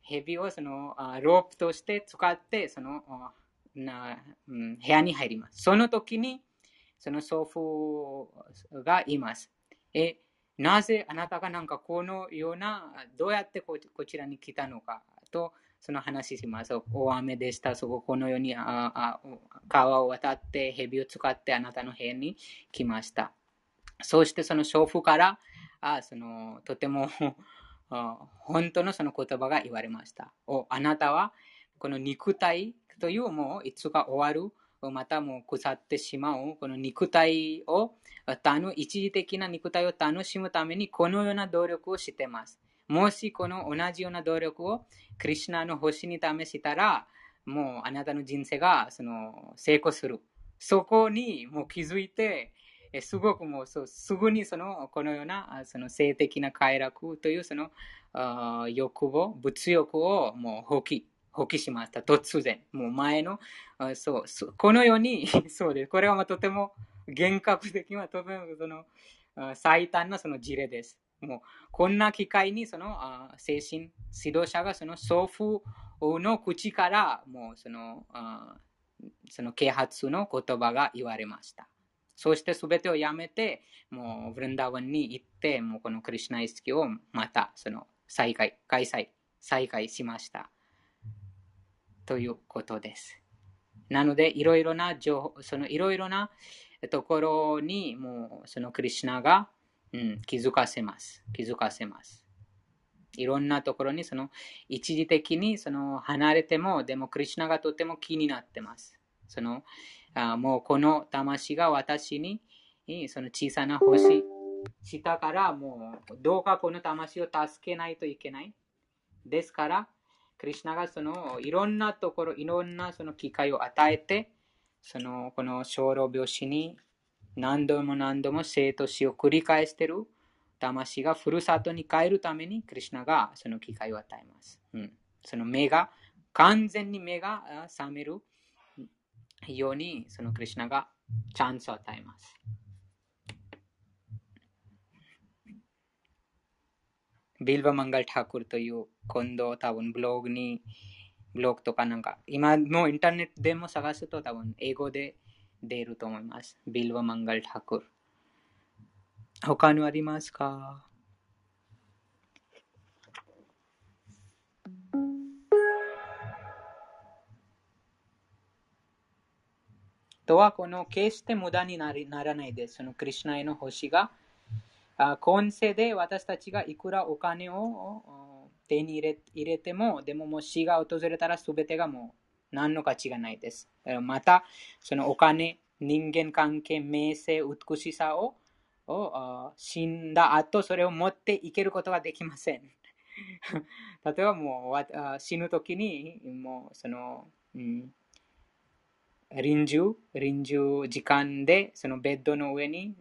蛇をそのロープとして使って、そのな、うん、部屋に入ります。その時に、その祖父がいます。え、なぜあなたがなんかこのような、どうやってこちらに来たのかと、その話します。大雨でした。そここのようにああ川を渡って蛇を使ってあなたの部屋に来ました。そしてその祖父からあそのとても本当のその言葉が言われました。おあなたはこの肉体というもういつか終わるまたもう腐ってしまう、この肉体を、一時的な肉体を楽しむためにこのような努力をしてます。もしこの同じような努力をクリュナの星に試したら、もうあなたの人生がその成功する。そこにもう気づいて、えすごくもうそうすぐにそのこのようなその性的な快楽というそのあ欲望、物欲をもう放棄放棄しました。突然。もう前の、あそうそ、このように、<laughs> そうです。これはまあとても厳格的な、とてもその最短なその事例です。もうこんな機会にそのあ精神指導者がその祖父の口からもうそのあその啓発の言葉が言われました。そして全てをやめて、もうブルンダーワンに行って、もうこのクリュナイ意識をまたその再開、開催、再開しました。ということです。なので、いろいろな情報、そのいろいろなところに、もうそのクリュナが、うん、気づかせます。気づかせます。いろんなところに、その一時的にその離れても、でもクリュナがとても気になってます。そのあもうこの魂が私に、その小さな星、下からもうどうかこの魂を助けないといけない。ですから、クリュナがそのいろんなところ、いろんなその機会を与えて、そのこの小老病死に何度も何度も生と死を繰り返している魂がふるさとに帰るためにクリュナがその機会を与えます。うん、その目が、完全に目が覚めるようにそのクリュナがチャンスを与えます。ビルバ・マンガル・タクルという今度多分ブログに、ブログとかなんか、今のインターネットでも探すと多分英語で出ると思います。ビルバ・マンガル・タクル。他にありますか？とは、この決して無駄にならないです。そのクリュナへの星が今世で私たちがいくらお金を手に入れ入れても、でももう死が訪れたら全てがもう何の価値がないです。また、そのお金、人間関係、名声、美しさをを死んだ後、それを持っていけることができません。<laughs> 例えばもう死ぬ時に、もうその、うん臨終、臨終時間で、そのベッドの上に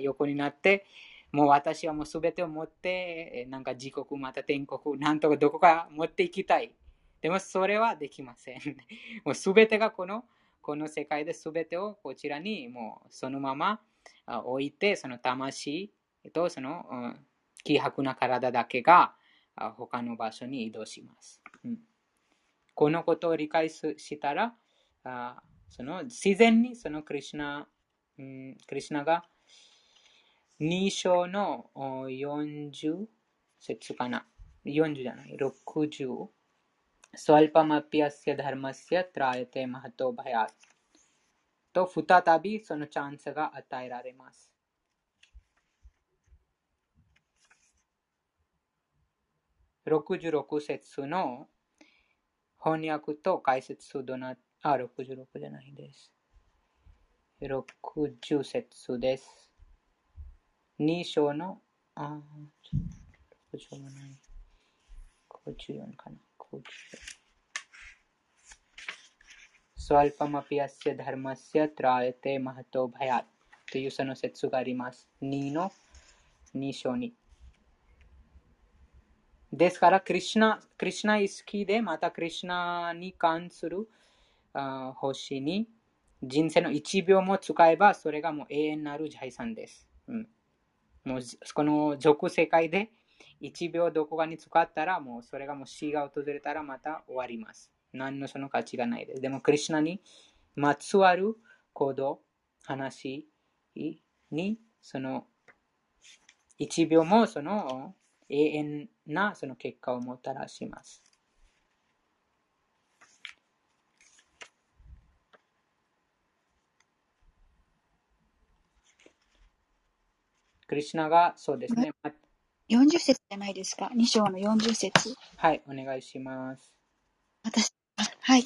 横になって、もう私はもうすべてを持って、えなんか自国、また天国、なんとかどこか持っていきたい。でもそれはできません。もうすべてがこの、この世界ですべてをこちらにもうそのまま置いて、その魂とその、うん希薄な体だけが他の場所に移動します。うんこのことを理解したら、あその自然にそのクリシュナ、うん、クリシュナが2章のお40節かな ?40 じゃない、60。スワルパマピアスヤダルマスヤトラヤテマハトバヤと再びそのチャンスが与えられます。66節の翻訳と解説どな、あ、66じゃないです。60節です。2章の、あ、6章がない。54かな。54。スワルパマピアスヤダルマスヤトラヤテマハトバヤというその説があります。2の2章に。ですから、クリシナ、クリシュナ意識で、またクリシナに関するあ星に人生の1秒も使えば、それがもう永遠なる財産です。うん、もうこの俗世界で1秒どこかに使ったら、もうそれがもう死が訪れたらまた終わります。何のその価値がないです。でも、クリシュナにまつわる行動、話に、その1秒もその永遠なその結果をもたらします。クリシュナがそうですね。ま40節じゃないですか。2章の40節。はい、お願いします。私、あはい。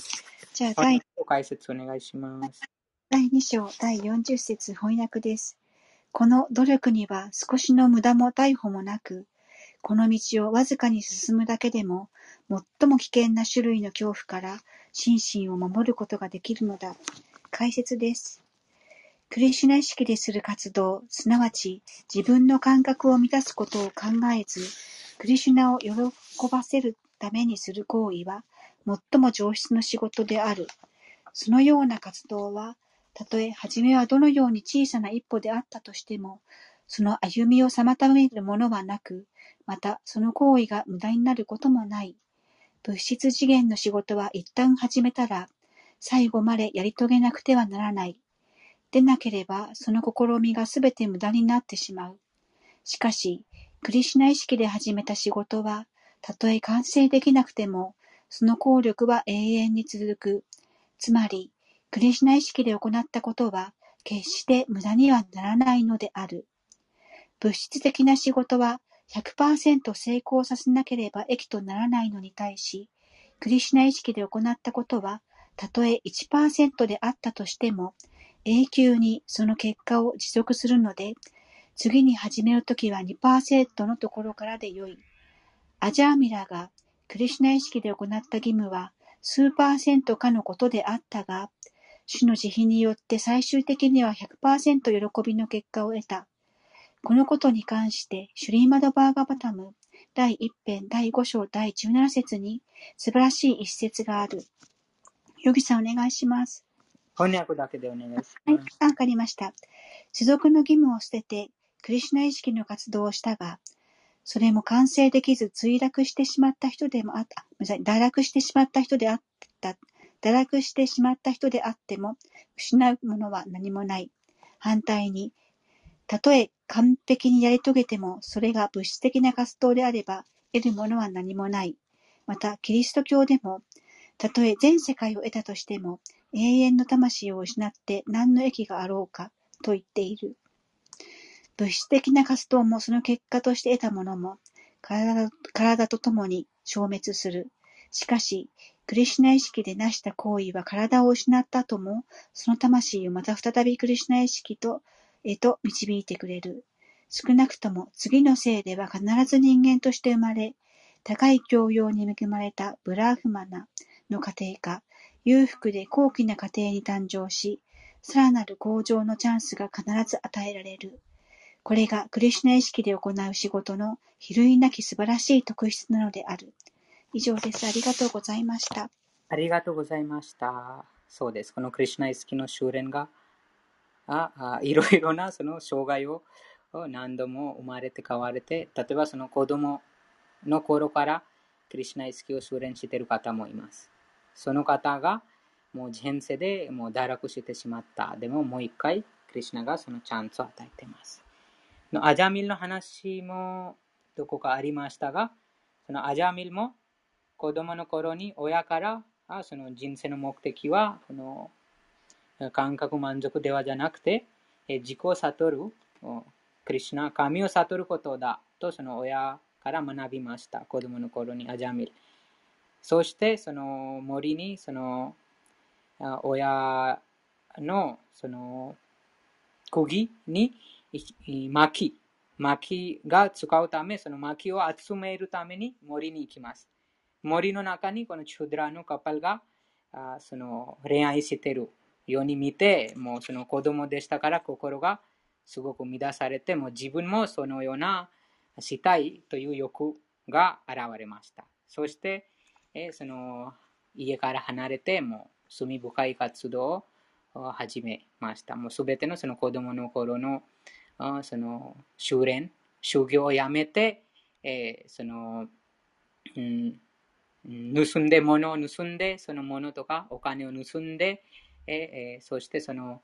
じゃあ、第解説お願いします。第2章第40節翻訳です。この努力には少しの無駄も逮捕もなく、この道をわずかに進むだけでも、最も危険な種類の恐怖から心身を守ることができるのだ。解説です。クリシュナ意識でする活動、すなわち自分の感覚を満たすことを考えず、クリシュナを喜ばせるためにする行為は、最も上質の仕事である。そのような活動は、たとえ初めはどのように小さな一歩であったとしても、その歩みを妨げるものはなく、またその行為が無駄になることもない。物質次元の仕事は一旦始めたら、最後までやり遂げなくてはならない。でなければ、その試みがすべて無駄になってしまう。しかし、クリシュナ意識で始めた仕事は、たとえ完成できなくても、その効力は永遠に続く。つまり、クリシュナ意識で行ったことは、決して無駄にはならないのである。物質的な仕事は100%成功させなければ益とならないのに対し、クリシュナ意識で行ったことは、たとえ1%であったとしても、永久にその結果を持続するので、次に始めるときは2%のところからでよい。アジャーミラがクリシュナ意識で行った義務は数パーセントかのことであったが、主の慈悲によって最終的には100%喜びの結果を得た。このことに関して、シュリーマドバーガバタム第1編第5章第17節に素晴らしい一節がある。ヨギさんお願いします。翻訳だけでお願いしますはい。、わかりました。所属の義務を捨てて、クリシュナ意識の活動をしたが、それも完成できず墜落してしまった人でもあった、堕落してしまった人であった、堕落してしまった人であっても、失うものは何もない。反対に、たとえ完璧にやり遂げても、それが物質的な活動であれば、得るものは何もない。また、キリスト教でも、たとえ全世界を得たとしても、永遠の魂を失って何の益があろうか、と言っている。物質的な活動もその結果として得たものも、体体とともに消滅する。しかし、クリシュナ意識で成した行為は体を失った後も、その魂をまた再びクリシュナ意識と、へと導いてくれる。少なくとも次の生では必ず人間として生まれ、高い教養に恵まれたブラーフマナの家庭か、裕福で高貴な家庭に誕生し、さらなる向上のチャンスが必ず与えられる。これがクリシュナ意識で行う仕事の比類なき素晴らしい特質なのである。以上です。ありがとうございました。ありがとうございました。そうです。このクリシュナ意識の修練が、ああいろいろなその障害を何度も生まれて変われて、例えばその子供の頃からクリシュナ意識を修練している方もいます。その方がもう前世でもう堕落してしまった。でももう一回クリシュナがそのチャンスを与えています。のアジャミルの話もどこかありましたが、そのアジャミルも子供の頃に親からあその人生の目的はこの感覚満足ではじゃなくてえ自己を悟るクリシュナ神を悟ることだとその親から学びました子供の頃にアジャミルそしてその森にその親のその釘に薪薪が使うためその薪を集めるために森に行きます森の中にこのチュドラのカパルがその恋愛しているように見て、もうその子供でしたから心がすごく乱されて、もう自分もそのようなしたいという欲が現れました。そして、えその家から離れて、もう罪深い活動を始めました。もうすべてのその子供の頃のあその修練、修行をやめて、えーその、うん盗んで物を盗んで、その物とかお金を盗んで、えーそしてその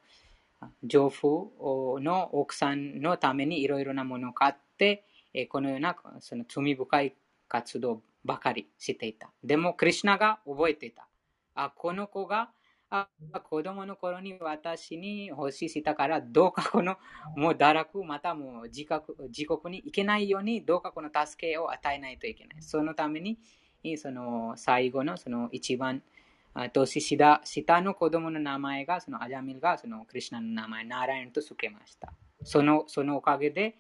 あ丈夫の奥さんのためにいろいろなものを買って、えーこのようなその罪深い活動ばかりしていた。でも、クリシュナが覚えていた。あ、この子があ子供の頃に私に欲ししたから、どうかこのもう堕落、またもう自覚自国に行けないように、どうかこの助けを与えないといけない。そのために、その最後のその一番年下下の子供の名前が、そのアジャミルがそのクリシュナの名前、ナーラインと付けました。そのそのおかげで、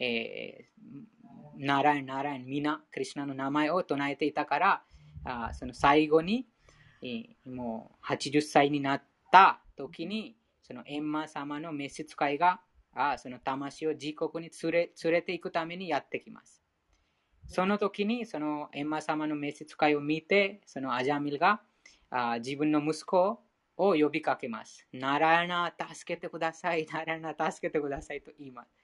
えーナライン、ナライン、みんなクリシュナの名前を唱えていたから、あその最後に、もう80歳になった時に、そのエンマ様の召使いが、あその魂を自国に連れ連れて行くためにやってきます。その時に、そのエンマ様の召使いを見て、そのアジャミルがあ自分の息子を呼びかけます。ナラヤナ、助けてください。ナラヤナ、助けてくださいと言います。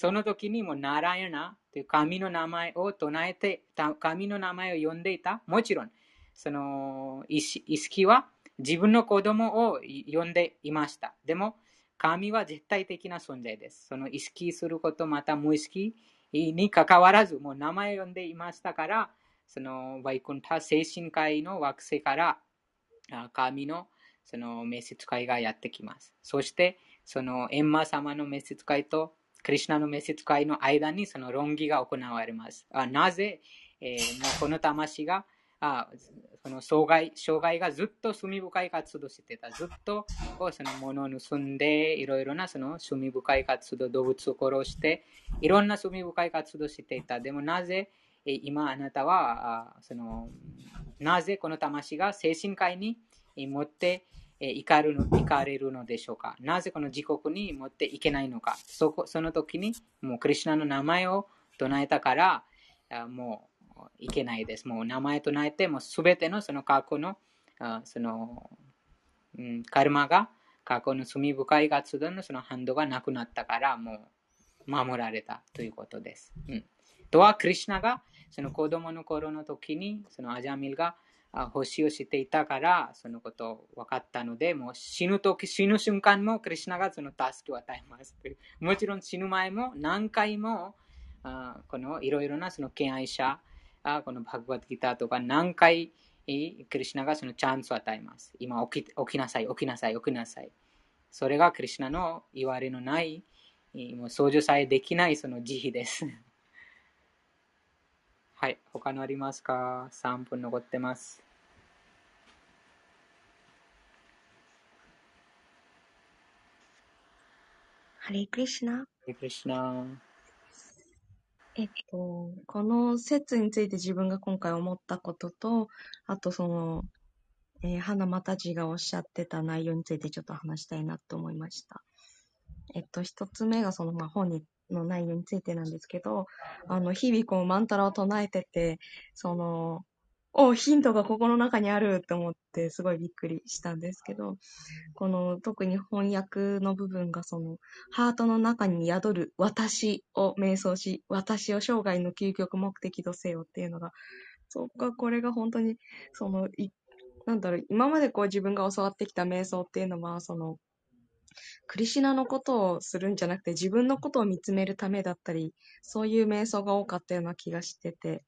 その時にもナラヤナという神の名前を唱えて、神の名前を呼んでいた。もちろん、その意識は自分の子供を呼んでいました。でも、神は絶対的な存在です。その意識すること、また無意識に関わらず、もう名前を呼んでいましたから、そのバイクンタ精神科医の惑星から神のその召使いがやってきます。そして、そのエンマ様の召使いとクリシュナの召使いの間にその論議が行われます。あなぜ、えーもうこの魂があその障害障害がずっと罪深い活動してた。ずっとその物を盗んで、いろいろなその罪深い活動、動物を殺して、いろんな罪深い活動していた。でもなぜ、えー今あなたはあそのなぜこの魂が精神科医に持ってえー行かるの行かれるのでしょうか？なぜこの自国に持っていけないのか？そこその時にもうクリシュナの名前を唱えたからもういけないです。もう名前唱えてもすべてのその過去のその、うん、カルマが過去の罪深い活動のその反動がなくなったからもう守られたということです。うん、とはクリシュナがその子供の頃の時にそのアジャミルが星をしていたからそのこと分かったのでもう死ぬ時死ぬ瞬間もクリシュナがその助けを与えます。もちろん死ぬ前も何回もあこのいろいろなその敬愛者あこのバグバッドギターとか何回クリシュナがそのチャンスを与えます。今起き起きなさい起きなさい起きなさい。それがクリシュナの言われのないもう相乗さえできないその慈悲です。はい。他のありますか ?3 分残ってます。ハレイクリシュナ？クリシュナ。えっと、この説について自分が今回思ったことと、あとその、えー花又ジがおっしゃってた内容についてちょっと話したいなと思いました。えっと、一つ目がその、まあ、本にの内容についてなんですけど、あの、日々こう、マンタラを唱えてて、その、お、ヒントがここの中にあるって思って、すごいびっくりしたんですけど、この、特に翻訳の部分が、その、ハートの中に宿る私を瞑想し、私を生涯の究極目的とせよっていうのが、そっか、これが本当に、その、いなんだろう、今までこう自分が教わってきた瞑想っていうのは、その、クリシュナのことをするんじゃなくて自分のことを見つめるためだったり、そういう瞑想が多かったような気がしてて、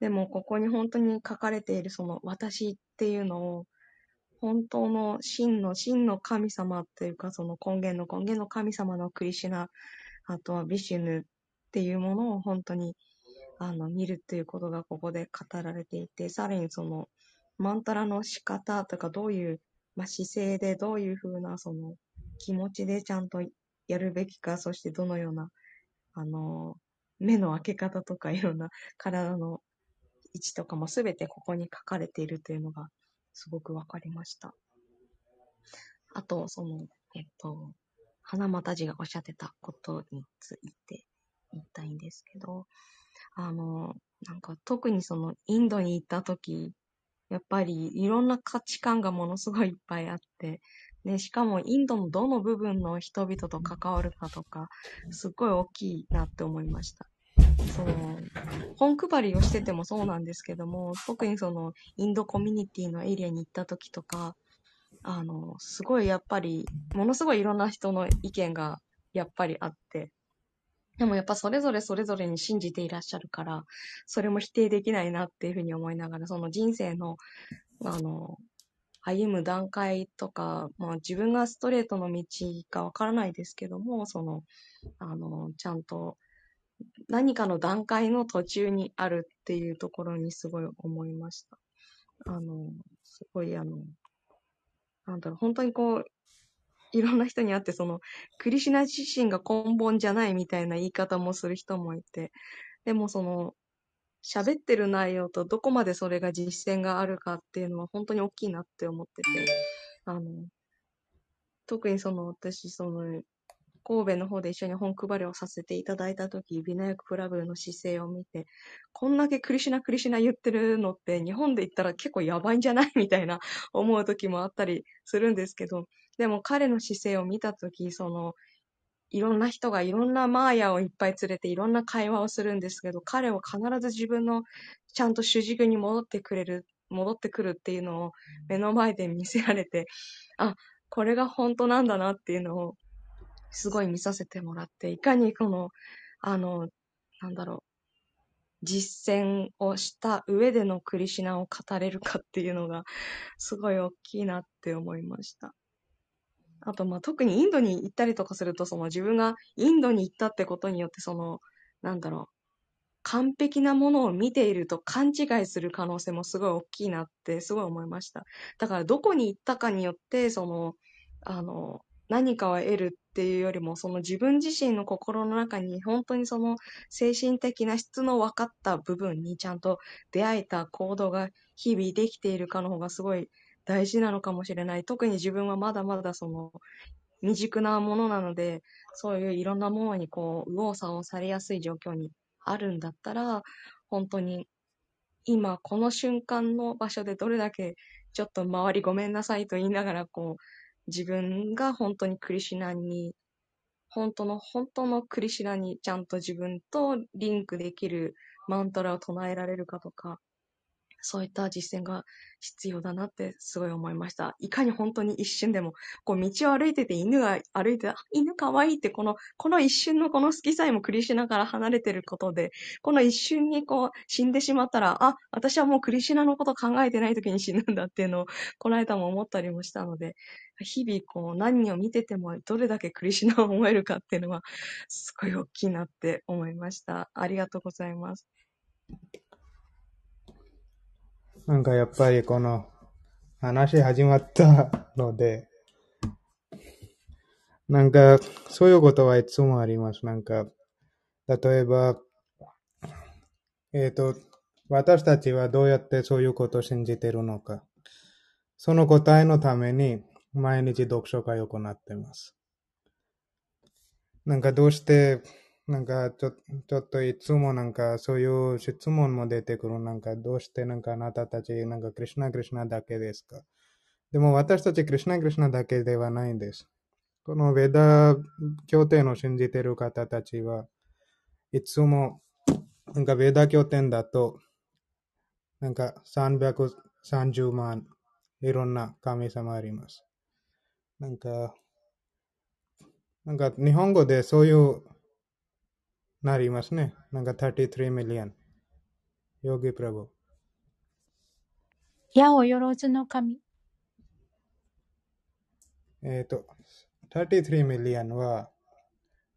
でもここに本当に書かれているその私っていうのを、本当の真の真の神様っていうかその根源の根源の神様のクリシュナ、あとはビシュヌっていうものを本当にあの見るっていうことがここで語られていて、さらにそのマンタラの仕方とかどういう、まあ、姿勢でどういうふうなその気持ちでちゃんとやるべきか、そしてどのような、あの、目の開け方とかいろんな体の位置とかもすべてここに書かれているというのがすごくわかりました。あと、その、えっと、花又寺がおっしゃってたことについて言いたいんですけど、あの、なんか特にそのインドに行った時、やっぱりいろんな価値観がものすごいいっぱいあって、ね、しかもインドのどの部分の人々と関わるかとか、すっごい大きいなって思いました。その、本配りをしててもそうなんですけども、特にその、インドコミュニティのエリアに行った時とか、あの、すごいやっぱり、ものすごいいろんな人の意見がやっぱりあって、でもやっぱそれぞれそれぞれに信じていらっしゃるから、それも否定できないなっていうふうに思いながら、その人生の、あの、歩む段階とか、まあ自分がストレートの道かわからないですけども、その、あの、ちゃんと何かの段階の途中にあるっていうところにすごい思いました。あの、すごいあの、なんだろう、本当にこう、いろんな人に会って、その、クリシュナ自身が根本じゃないみたいな言い方もする人もいて、でもその、喋ってる内容とどこまでそれが実践があるかっていうのは本当に大きいなって思ってて、あの、特にその私、その、神戸の方で一緒に本配りをさせていただいたとき、ビナヤクプラブの姿勢を見て、こんだけクリシュナクリシナ言ってるのって日本で言ったら結構やばいんじゃない？みたいな思う時もあったりするんですけど、でも彼の姿勢を見たとき、その、いろんな人がいろんなマーヤをいっぱい連れていろんな会話をするんですけど、彼は必ず自分のちゃんと主軸に戻ってくれる、戻ってくるっていうのを目の前で見せられて、あ、これが本当なんだなっていうのをすごい見させてもらって、いかにこの、あの、なんだろう、実践をした上でのクリシナを語れるかっていうのが、すごい大きいなって思いました。あと、まあ、特にインドに行ったりとかすると、その自分がインドに行ったってことによって、その、なんだろう、完璧なものを見ていると勘違いする可能性もすごい大きいなってすごい思いました。だからどこに行ったかによって、その、あの、何かを得るっていうよりも、その自分自身の心の中に本当にその精神的な質の分かった部分にちゃんと出会えた行動が日々できているかの方がすごい大事なのかもしれない。特に自分はまだまだその未熟なものなので、そういういろんなものにこう、右往左往されやすい状況にあるんだったら、本当に今この瞬間の場所でどれだけちょっと周りごめんなさいと言いながらこう、自分が本当にクリシナに、本当の本当のクリシナにちゃんと自分とリンクできるマントラを唱えられるかとか、そういった実践が必要だなってすごい思いました。いかに本当に一瞬でも、こう道を歩いてて犬が歩いて、犬かわいいってこの、この一瞬のこの好きさえもクリシュナから離れてることで、この一瞬にこう死んでしまったら、あ、私はもうクリシュナのこと考えてない時に死ぬんだっていうのを、この間も思ったりもしたので、日々こう何を見ててもどれだけクリシュナを思えるかっていうのは、すごい大きいなって思いました。ありがとうございます。なんかやっぱりこの話始まったので、なんかそういうことはいつもあります。なんか、例えば、えっ、と、私たちはどうやってそういうことを信じてるのか。その答えのために毎日読書会を行っています。なんかどうして、なんかちょちょっといつもなんかそういう質問も出てくる。なんかどうしてなんかあなたたちなんかクリシュナクリシュナだけですか？でも私たちクリシュナクリシュナだけではないんです。このベダ経典を信じてる方たちはいつもなんかベダ経典だとなんか330万いろんな神様あります。なんかなんか日本語でそういうなりますね。なんか33 million。ヨギプラブ。矢をよろずの神。えっ、と、33 million は、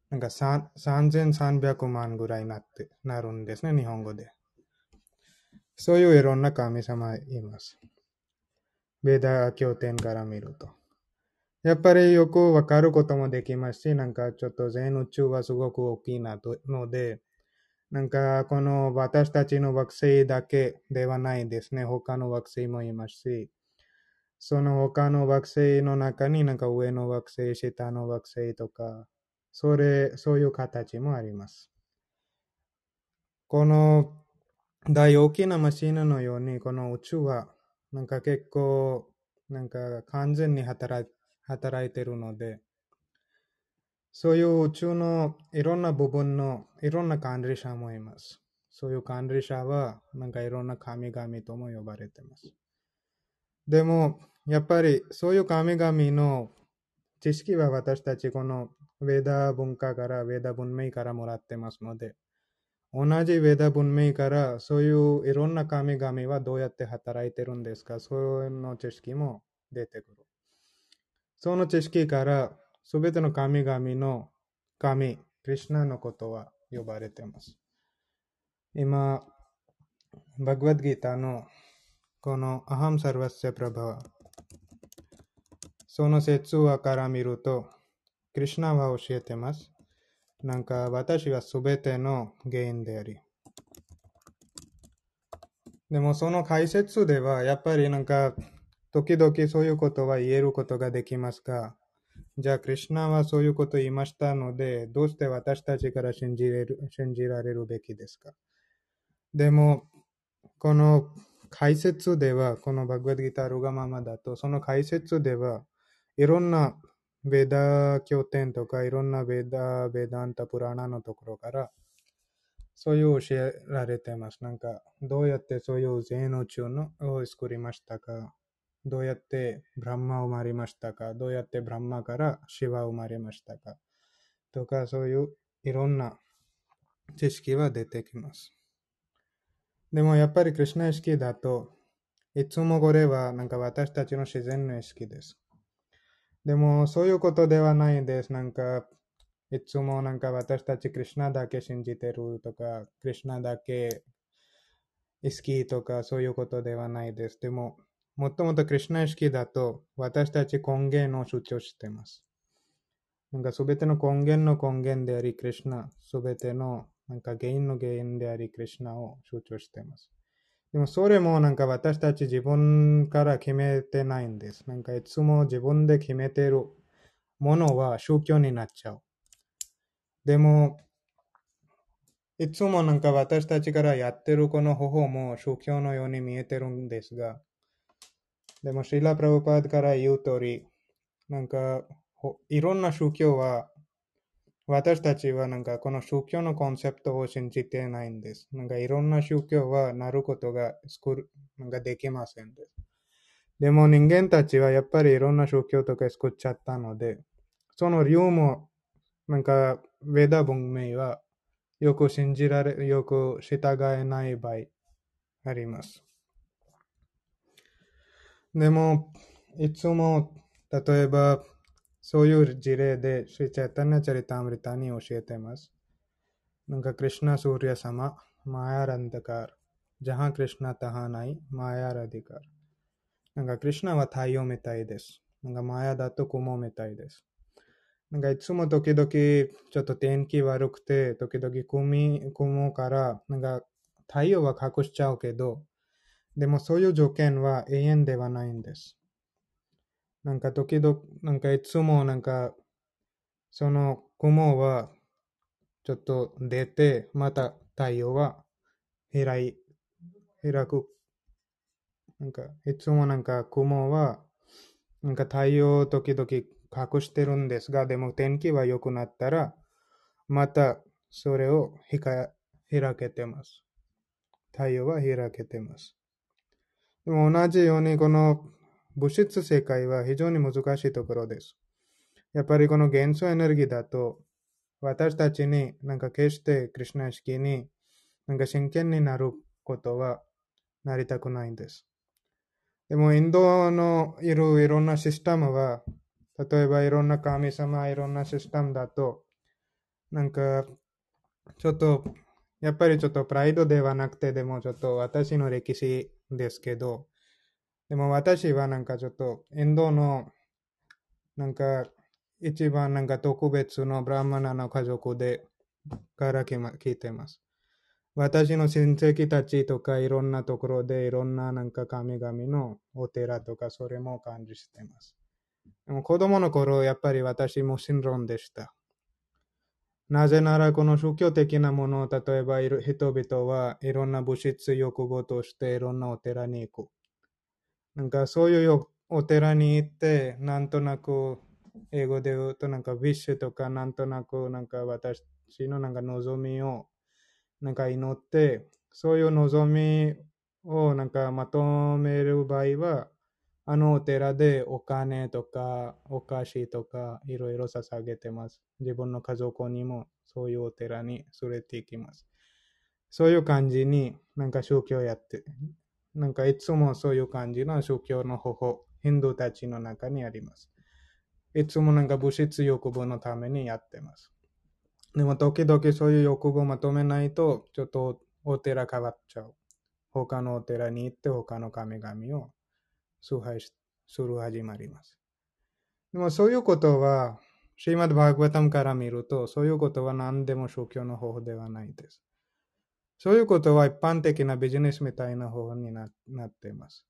なんかさん3300万ぐらいになって、なるんですね、日本語で。そういういろんな神様います。ベダ経典から見ると。やっぱりよくわかることもできますし、なんかちょっと全宇宙はすごく大きいなとので、なんかこの私たちの惑星だけではないですね。他の惑星もいますし、その他の惑星の中になんか上の惑星、下の惑星とか、それ、そういう形もあります。この大大きなマシンのように、この宇宙はなんか結構、なんか完全に働い働いてるので、そういう宇宙のいろんな部分のいろんな管理者もいます。そういう管理者はなんかいろんな神々とも呼ばれてます。でも、やっぱりそういう神々の知識は私たちこのウェダ文化から、ウェダ文明からもらってますので、同じウェダ文明からそういういろんな神々はどうやって働いてるんですかそういうの知識も出てくる。その知識からすべての神々の神、クリシュナのことは呼ばれています。今、バグワッドギーターのこのアハムサルバッセプラバワ、その説話から見ると、クリシュナは教えてます。なんか私はすべての原因であり。でもその解説ではやっぱりなんか時々そういうことは言えることができますが、じゃあ、クリシュナはそういうことを言いましたので、どうして私たちから信じれる信じられるべきですか？でも、この解説では、このバグワッドギタールガママだと、その解説では、いろんなベダ経典とか、いろんなベダ、ベダンタ、プラナのところから、そういう教えられてます。なんか、どうやってそういう全宇宙のを作りましたか？どうやってブランマ生まれましたか？どうやってブランマからシワ生まれましたか？とか、そういういろんな知識は出てきます。でもやっぱりクリュナ意識だと、いつもこれはなんか私たちの自然の意識です。でもそういうことではないです。なんか、いつもなんか私たちクリュナだけ信じてるとか、クリュナだけ意識とかそういうことではないです。でも、もともとクリュナ意識だと私たち根源を主張しています。なんかすべての根源の根源でありクリュナ、すべてのなんか原因の原因でありクリュナを主張しています。でもそれもなんか私たち自分から決めてないんです。なんかいつも自分で決めてるものは宗教になっちゃう。でも、いつもなんか私たちからやってるこの方法も宗教のように見えてるんですが、でも、シーラ・プラブパードから言う通り、なんか、いろんな宗教は、私たちはなんかこの宗教のコンセプトを信じてないんです。なんかいろんな宗教はなることが作る、なんかできませんで。でも人間たちはやっぱりいろんな宗教とか作っちゃったので、その理由も、なんか、ウェダ文明はよく信じられ、よく従えない場合あります。でも、いつも、例えば、そういう事例で、シリチャタナチャリタムリタに教えています。なんか、クリシナ・スーリア様、マヤランダカー、ジャハン・クリシナ・タハナイ、マヤラディカー。なんか、クリシナは太陽みたいです。なんか、マヤだと雲みたいです。なんか、いつも時々、ちょっと天気悪くて、時々雲雲から、なんか、太陽は隠しちゃうけど、でもそういう条件は永遠ではないんです。なんか時々、なんかいつもなんかその雲はちょっと出て、また太陽は開い、開く。なんか、いつもなんか雲は、なんか太陽を時々隠してるんですが、でも天気は良くなったら、またそれを開けてます。太陽は開けてます。でも同じようにこの物質世界は非常に難しいところです。やっぱりこの元素エネルギーだと、私たちになんか決してクリュナ意識になんか真剣になることはなりたくないんです。でもインドのいるいろんなシステムは、例えばいろんな神様、いろんなシステムだと、なんかちょっとやっぱりちょっとプライドではなくて、でもちょっと私の歴史ですけど、でも私はなんかちょっとインドのなんか一番なんか特別のブラマナの家族でから聞いてます。私の親戚たちとかいろんなところでいろんななんか神々のお寺とかそれも感じしてます。でも子供の頃やっぱり私もシンロンでした。なぜならこの宗教的なものを例えば人々はいろんな物質欲望としていろんなお寺に行く。なんかそういうお寺に行ってなんとなく英語で言うとなんかウィッシュとかなんとなくなんか私のなんか望みをなんか祈って、そういう望みをなんかまとめる場合は、あのお寺でお金とかお菓子とかいろいろ捧げてます。自分の家族にもそういうお寺に連れて行きます。そういう感じになんか宗教やって、なんかいつもそういう感じの宗教の方法、ヒンドーたちの中にあります。いつもなんか物質欲望のためにやってます。でも時々そういう欲望をまとめないと、ちょっとお寺変わっちゃう。他のお寺に行って他の神々を崇拝する始まります。でもそういうことは、シーマッド・バーグワタムから見ると、そういうことは何でも宗教の方法ではないです。そういうことは一般的なビジネスみたいな方法になっています。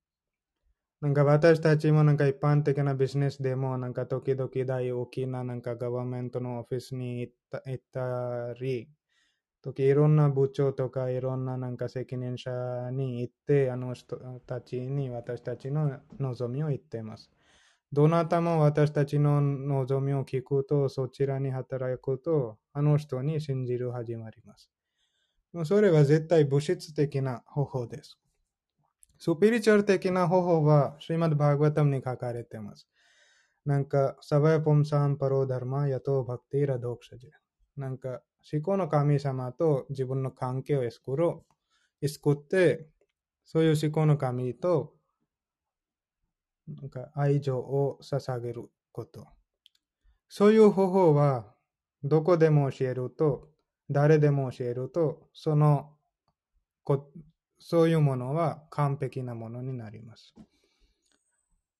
なんか私たちもなんか一般的なビジネスでもなんか時々大大きななんかガバメントのオフィスに行った行ったり、時いろんな部長とかいろんななんか責任者に行ってあの人たちに私たちの望みを言っています。どなたも私たちの望みを聞くとそちらに働くとあの人に信じる始まります。それは絶対物質的な方法です。スピリチュアル的な方法は、シーマッドバーグワタムに書かれています。なんか、サバヤポムサンパロダルマヤトバクティラドクシャジェなんか、思考の神様と自分の関係を作ろう。作って、そういう思考の神と、なんか愛情を捧げること。そういう方法は、どこでも教えると、誰でも教えると、そのこそういうものは完璧なものになります。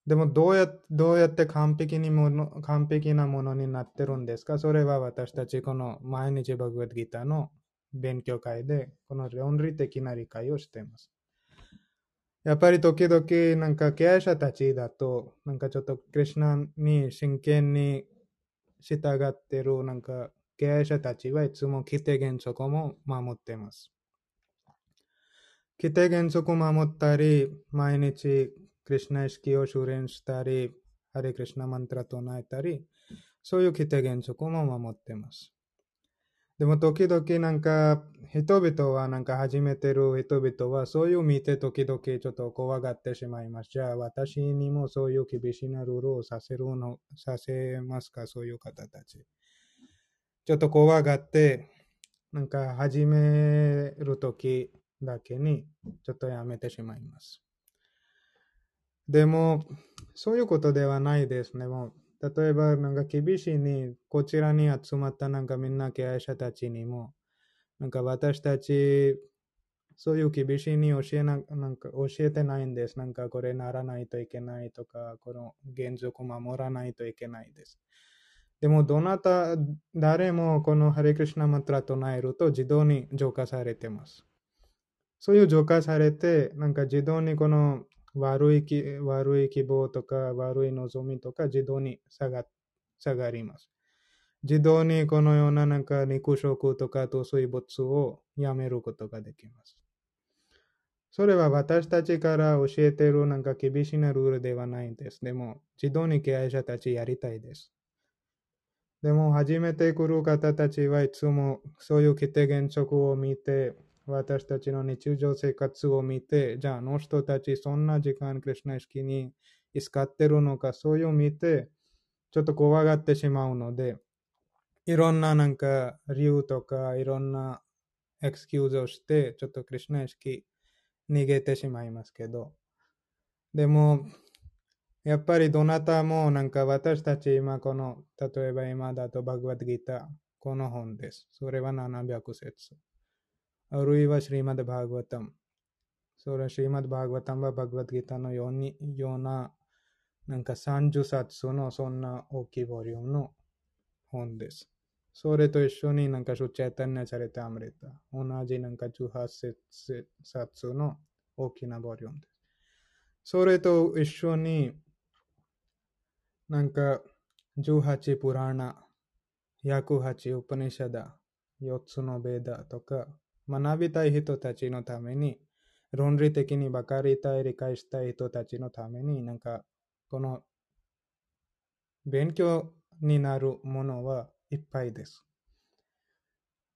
でもどうやどうやって完璧にもの完璧なものになってるんですか？それは私たちこの毎日バグワッドギターの勉強会でこの論理的な理解をしています。やっぱり時々なんか経営者たちだとなんかちょっとクリュナに真剣に従ってるなんか経営者たちはいつも規定原則も守っています。規定原則を守ったり、毎日クリュナ意識を修練したり、ハレクリュナマントラ唱えたり、そういう規定原則も守ってます。でも時々なんか人々はなんか始めてる人々はそういう見て時々ちょっと怖がってしまいます。じゃあ私にもそういう厳しいなルールをさせるの、させますかそういう方たち。ちょっと怖がってなんか始めるときだけにちょっとやめてしまいます。でも、そういうことではないですね。もう例えば、なんか厳しいに、こちらに集まったなんかみんな経営者たちにも、なんか私たち、そういう厳しいに教えななんか教えてないんです。なんかこれならないといけないとか、この原則を守らないといけないです。でも、どなた、誰もこのハレクリシナマトラ唱えると自動に浄化されてます。そういう浄化されて、なんか自動にこの悪い気悪い希望とか悪い望みとか自動に下が下がります。自動にこのようななんか肉食とか糖水物をやめることができます。それは私たちから教えているなんか厳しなルールではないんです。でも、自動に経営者たちやりたいです。でも、初めて来る方たちはいつもそういう規定原則を見て、私たちの日常生活を見て、じゃあ、あの人たちそんな時間、クリュナ意識に使ってるのか、そういうを見て、ちょっと怖がってしまうので、いろんななんか理由とか、いろんなエクスキューズをして、ちょっとクリュナ意識逃げてしまいますけど。でも、やっぱりどなたもなんか私たち今この、例えば今だとバグワッドギター、この本です。それは700節。あるいはシリマドバーグワタム。それはシリマドバーグワタムはバグワッドギターのようにようななんか30冊のそんな大きいボリュームの本です。それと一緒になんかシュチェタンナチャレタアムレタ。同じなんか18冊の大きなボリュームです。それと一緒になんか18プラーナ、約8ウパニシャダ、4つのベーダとか学びたい人たちのために論理的に分かりたい、理解したい人たちのためになんかこの勉強になるものはいっぱいです。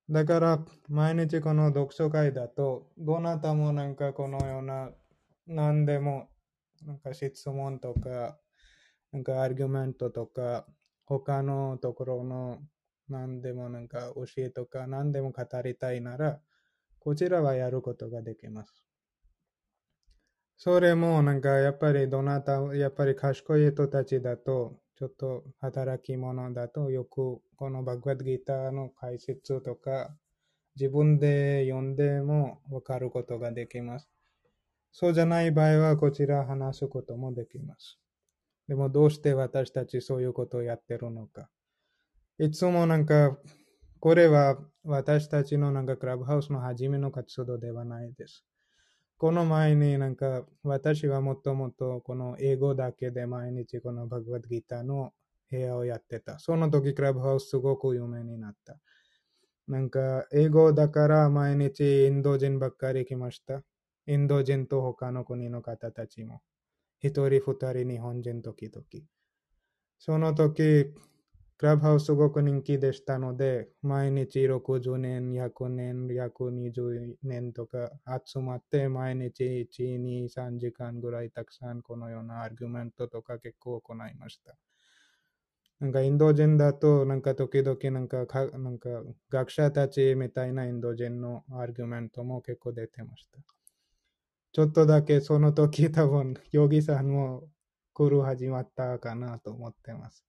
だから、毎日この読書会だと、どなたもなんかこのような、何でも、なんか質問とか、なんかアーギュメントとか、他のところの何でもなんか教えとか何でも語りたいなら、こちらはやることができます。それもなんかやっぱりどなた、やっぱり賢い人たちだと、ちょっと働き者だとよくこのバグワッドギターの解説とか自分で読んでもわかることができます。そうじゃない場合はこちら話すこともできます。でもどうして私たちそういうことをやってるのか。いつもなんかこれは私たちのなんかクラブハウスの初めの活動ではないです。この前になんか私はもともとこの英語だけで毎日このバグワッドギターの部屋をやってた。その時クラブハウスすごく有名になった。なんか英語だから毎日インド人ばっかり来ました。インド人と他の国の方たちも。一人二人日本人時々。その時クラブハウスすごく人気でしたので、毎日60年、100年、120年とか集まって、毎日1、2、3時間ぐらいたくさんこのようなアーギュメントとか結構行いました。なんかインド人だと、なんか時々なんかかなんか学者たちみたいなインド人のアーギュメントも結構出てました。ちょっとだけその時多分、ヨギさんも来る始まったかなと思ってます。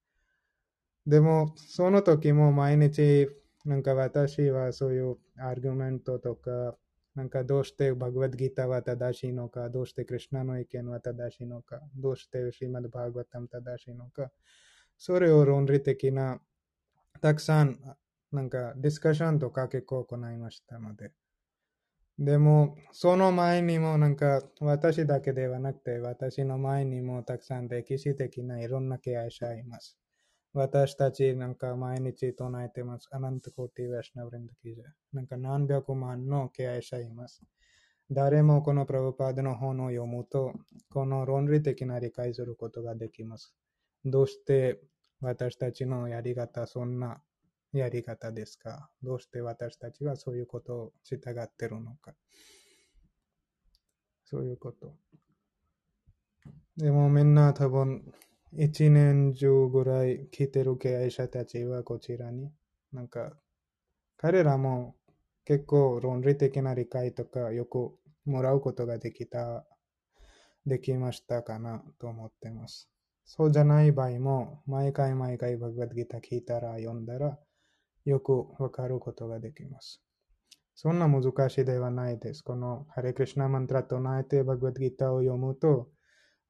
でも、その時も毎日、なんか私はそういうアーギュメントとか、なんかどうしてバグワッドギターは正しいのか、どうしてクリュナの意見は正しいのか、どうしてシーマドバーグワタム正しいのか、それを論理的な、たくさん、なんかディスカッションとか結構行いましたので。でも、その前にもなんか私だけではなくて、私の前にもたくさん歴史的ないろんな経営者います。私たちなんか毎日唱えてます。アナントコーティ・ヴェシナブリンドキジャ。なんか何百万の敬愛者います。誰もこのプラブパードの本を読むと、この論理的な理解することができます。どうして私たちのやり方、そんなやり方ですか？どうして私たちはそういうことを従ってるのか？そういうこと。でもみんな多分一年中ぐらい来てる経営者たちはこちらに、なんか、彼らも結構論理的な理解とかよくもらうことができた、できましたかなと思ってます。そうじゃない場合も、毎回毎回バグバッドギター聞いたら読んだら、よくわかることができます。そんな難しいではないです。このハレクリシナマントラ唱えてバグバッドギターを読むと、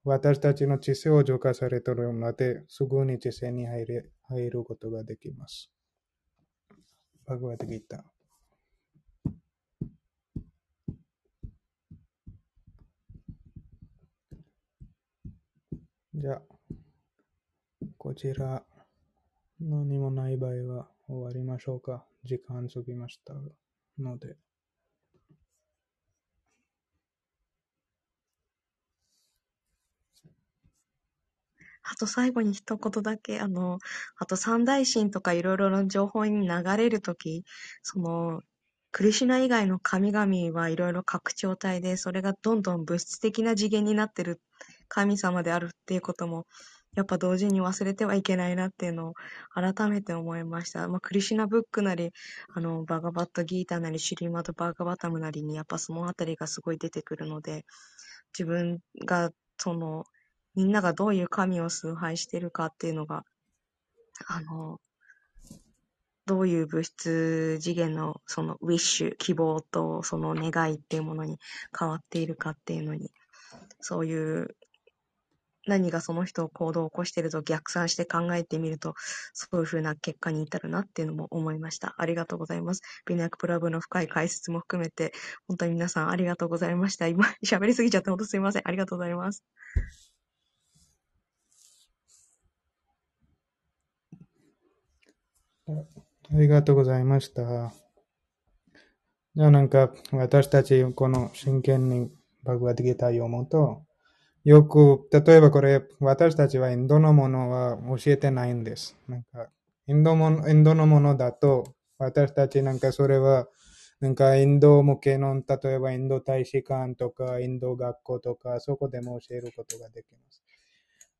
私たちの知性を浄化されているので、すぐに知性に入る入ることができます。バグワッドギター。じゃあ、こちら、何もない場合は終わりましょうか。時間過ぎましたので。あと最後に一言だけ、あの、あと三大神とかいろいろな情報に流れるとき、その、クリシュナ以外の神々はいろいろ拡張体で、それがどんどん物質的な次元になってる神様であるっていうことも、やっぱ同時に忘れてはいけないなっていうのを改めて思いました。まあ、クリシュナブックなり、あの、バガバットギータなり、シュリーマドバーガバタムなりに、やっぱそのあたりがすごい出てくるので、自分が、その、みんながどういう神を崇拝してるかっていうのが、あの、どういう物質次元のそのウィッシュ、希望とその願いっていうものに変わっているかっていうのに、そういう何がその人を行動を起こしていると逆算して考えてみると、そういうふうな結果に至るなっていうのも思いました。ありがとうございます。ビナクプラブの深い解説も含めて、本当に皆さんありがとうございました。今、喋りすぎちゃって本当すいません。ありがとうございます。ありがとうございました。じゃあなんか私たちこの真剣にバグワッドギター読むと、よく、例えばこれ私たちはインドのものは教えてないんです。なんかインドもインドのものだと私たちなんかそれはなんかインド向けの、例えばインド大使館とかインド学校とかそこでも教えることができます。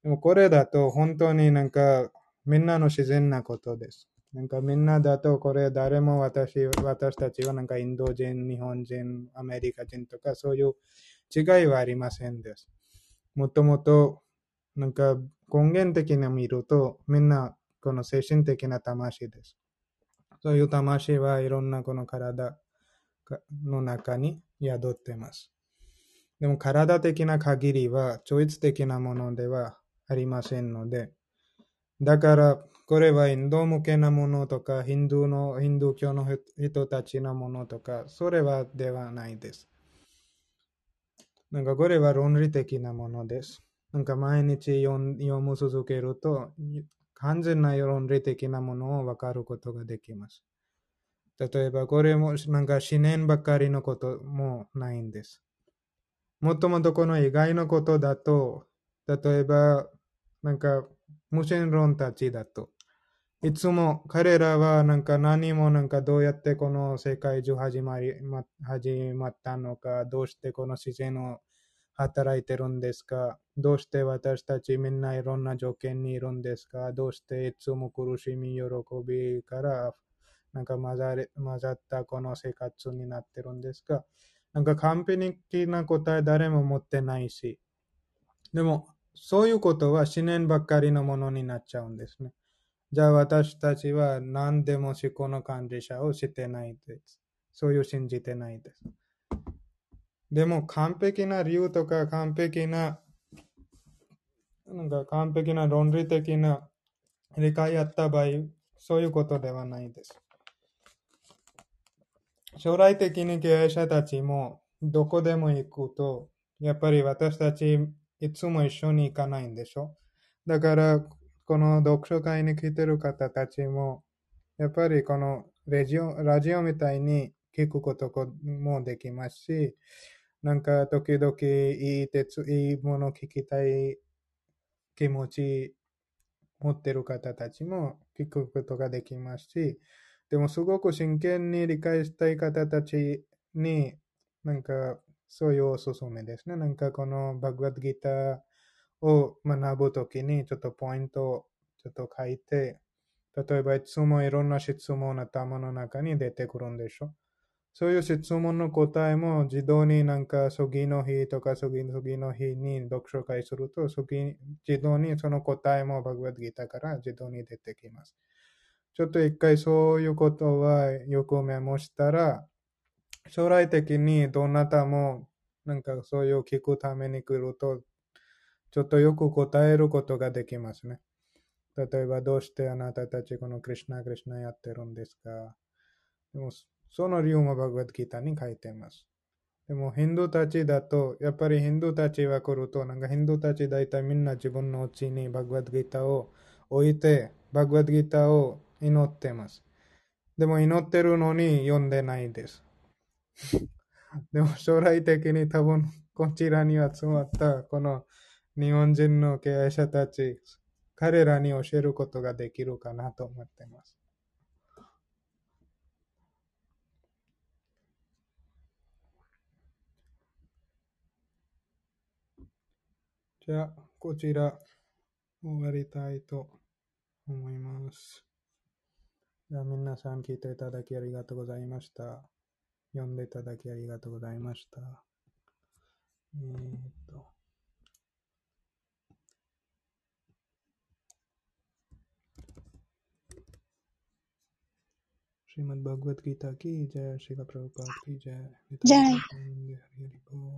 でもこれだと本当になんかみんなの自然なことです。なんかみんなだとこれ誰も私私たちはなんかインド人、日本人、アメリカ人とかそういう違いはありませんです。もともとなんか根源的に見るとみんなこの精神的な魂です。そういう魂はいろんなこの体の中に宿っています。でも体的な限りは超越的なものではありませんので、だからこれはインド向けなものとか、ヒンドゥーの、ヒンドゥー教の人たちのものとか、それはではないです。なんかこれは論理的なものです。なんか毎日読む続けると、完全な論理的なものを分かることができます。例えばこれもなんか思念ばかりのこともないんです。もともとこの意外のことだと、例えばなんか無線論たちだと、いつも彼らはなんか何もなんかどうやってこの世界中始まり、ま、始まったのか、どうしてこの自然を働いてるんですかどうして私たちみんないろんな条件にいるんですかどうしていつも苦しみ、喜びからなんか混ざれ混ざったこの生活になってるんですかなんか完璧な答え誰も持ってないし。でも、そういうことは思念ばっかりのものになっちゃうんですね。じゃあ私たちは何でも思考の管理者をしてないです。そういう信じてないです。でも完璧な理由とか完璧な、なんか完璧な論理的な理解あった場合、そういうことではないです。将来的に経営者たちもどこでも行くと、やっぱり私たちいつも一緒に行かないんでしょだからこの読書会に来てる方たちも、やっぱりこのラジオラジオみたいに聞くこともできますし、なんか時々いい鉄、いいもの聞きたい気持ち持ってる方たちも聞くことができますし、でもすごく真剣に理解したい方たちに、なんかそういうおすすめですね。なんかこのバグワッドギターを学ぶときにちょっとポイントをちょっと書いて、例えばいつもいろんな質問の頭の中に出てくるんでしょ？そういう質問の答えも自動になんか次の日とか次の次の日に読書会すると次自動にその答えもバグワッギターから自動に出てきます。ちょっと一回そういうことはよくメモしたら将来的にどなたもなんかそういう聞くために来るとちょっとよく答えることができますね。例えば、どうしてあなたたちこのクリュナ、クリュナやってるんですか？でも、その理由もバグワッドギターに書いてます。でも、ヒンドたちだと、やっぱりヒンドたちは来ると、なんかヒンドゥーたち大体みんな自分のうちにバグワッドギターを置いて、バグワッドギターを祈ってます。でも祈ってるのに読んでないです。<laughs> でも将来的に多分こちらに集まったこの日本人の経営者たち、彼らに教えることができるかなと思っています。じゃあ、こちら終わりたいと思います。じゃあ、皆さん聞いていただきありがとうございました。読んでいただきありがとうございました。えー、っと。श्रीमद् भगवद गीता की। जय श्री प्रभुपाद की। जय जय। हरि हरि बोल।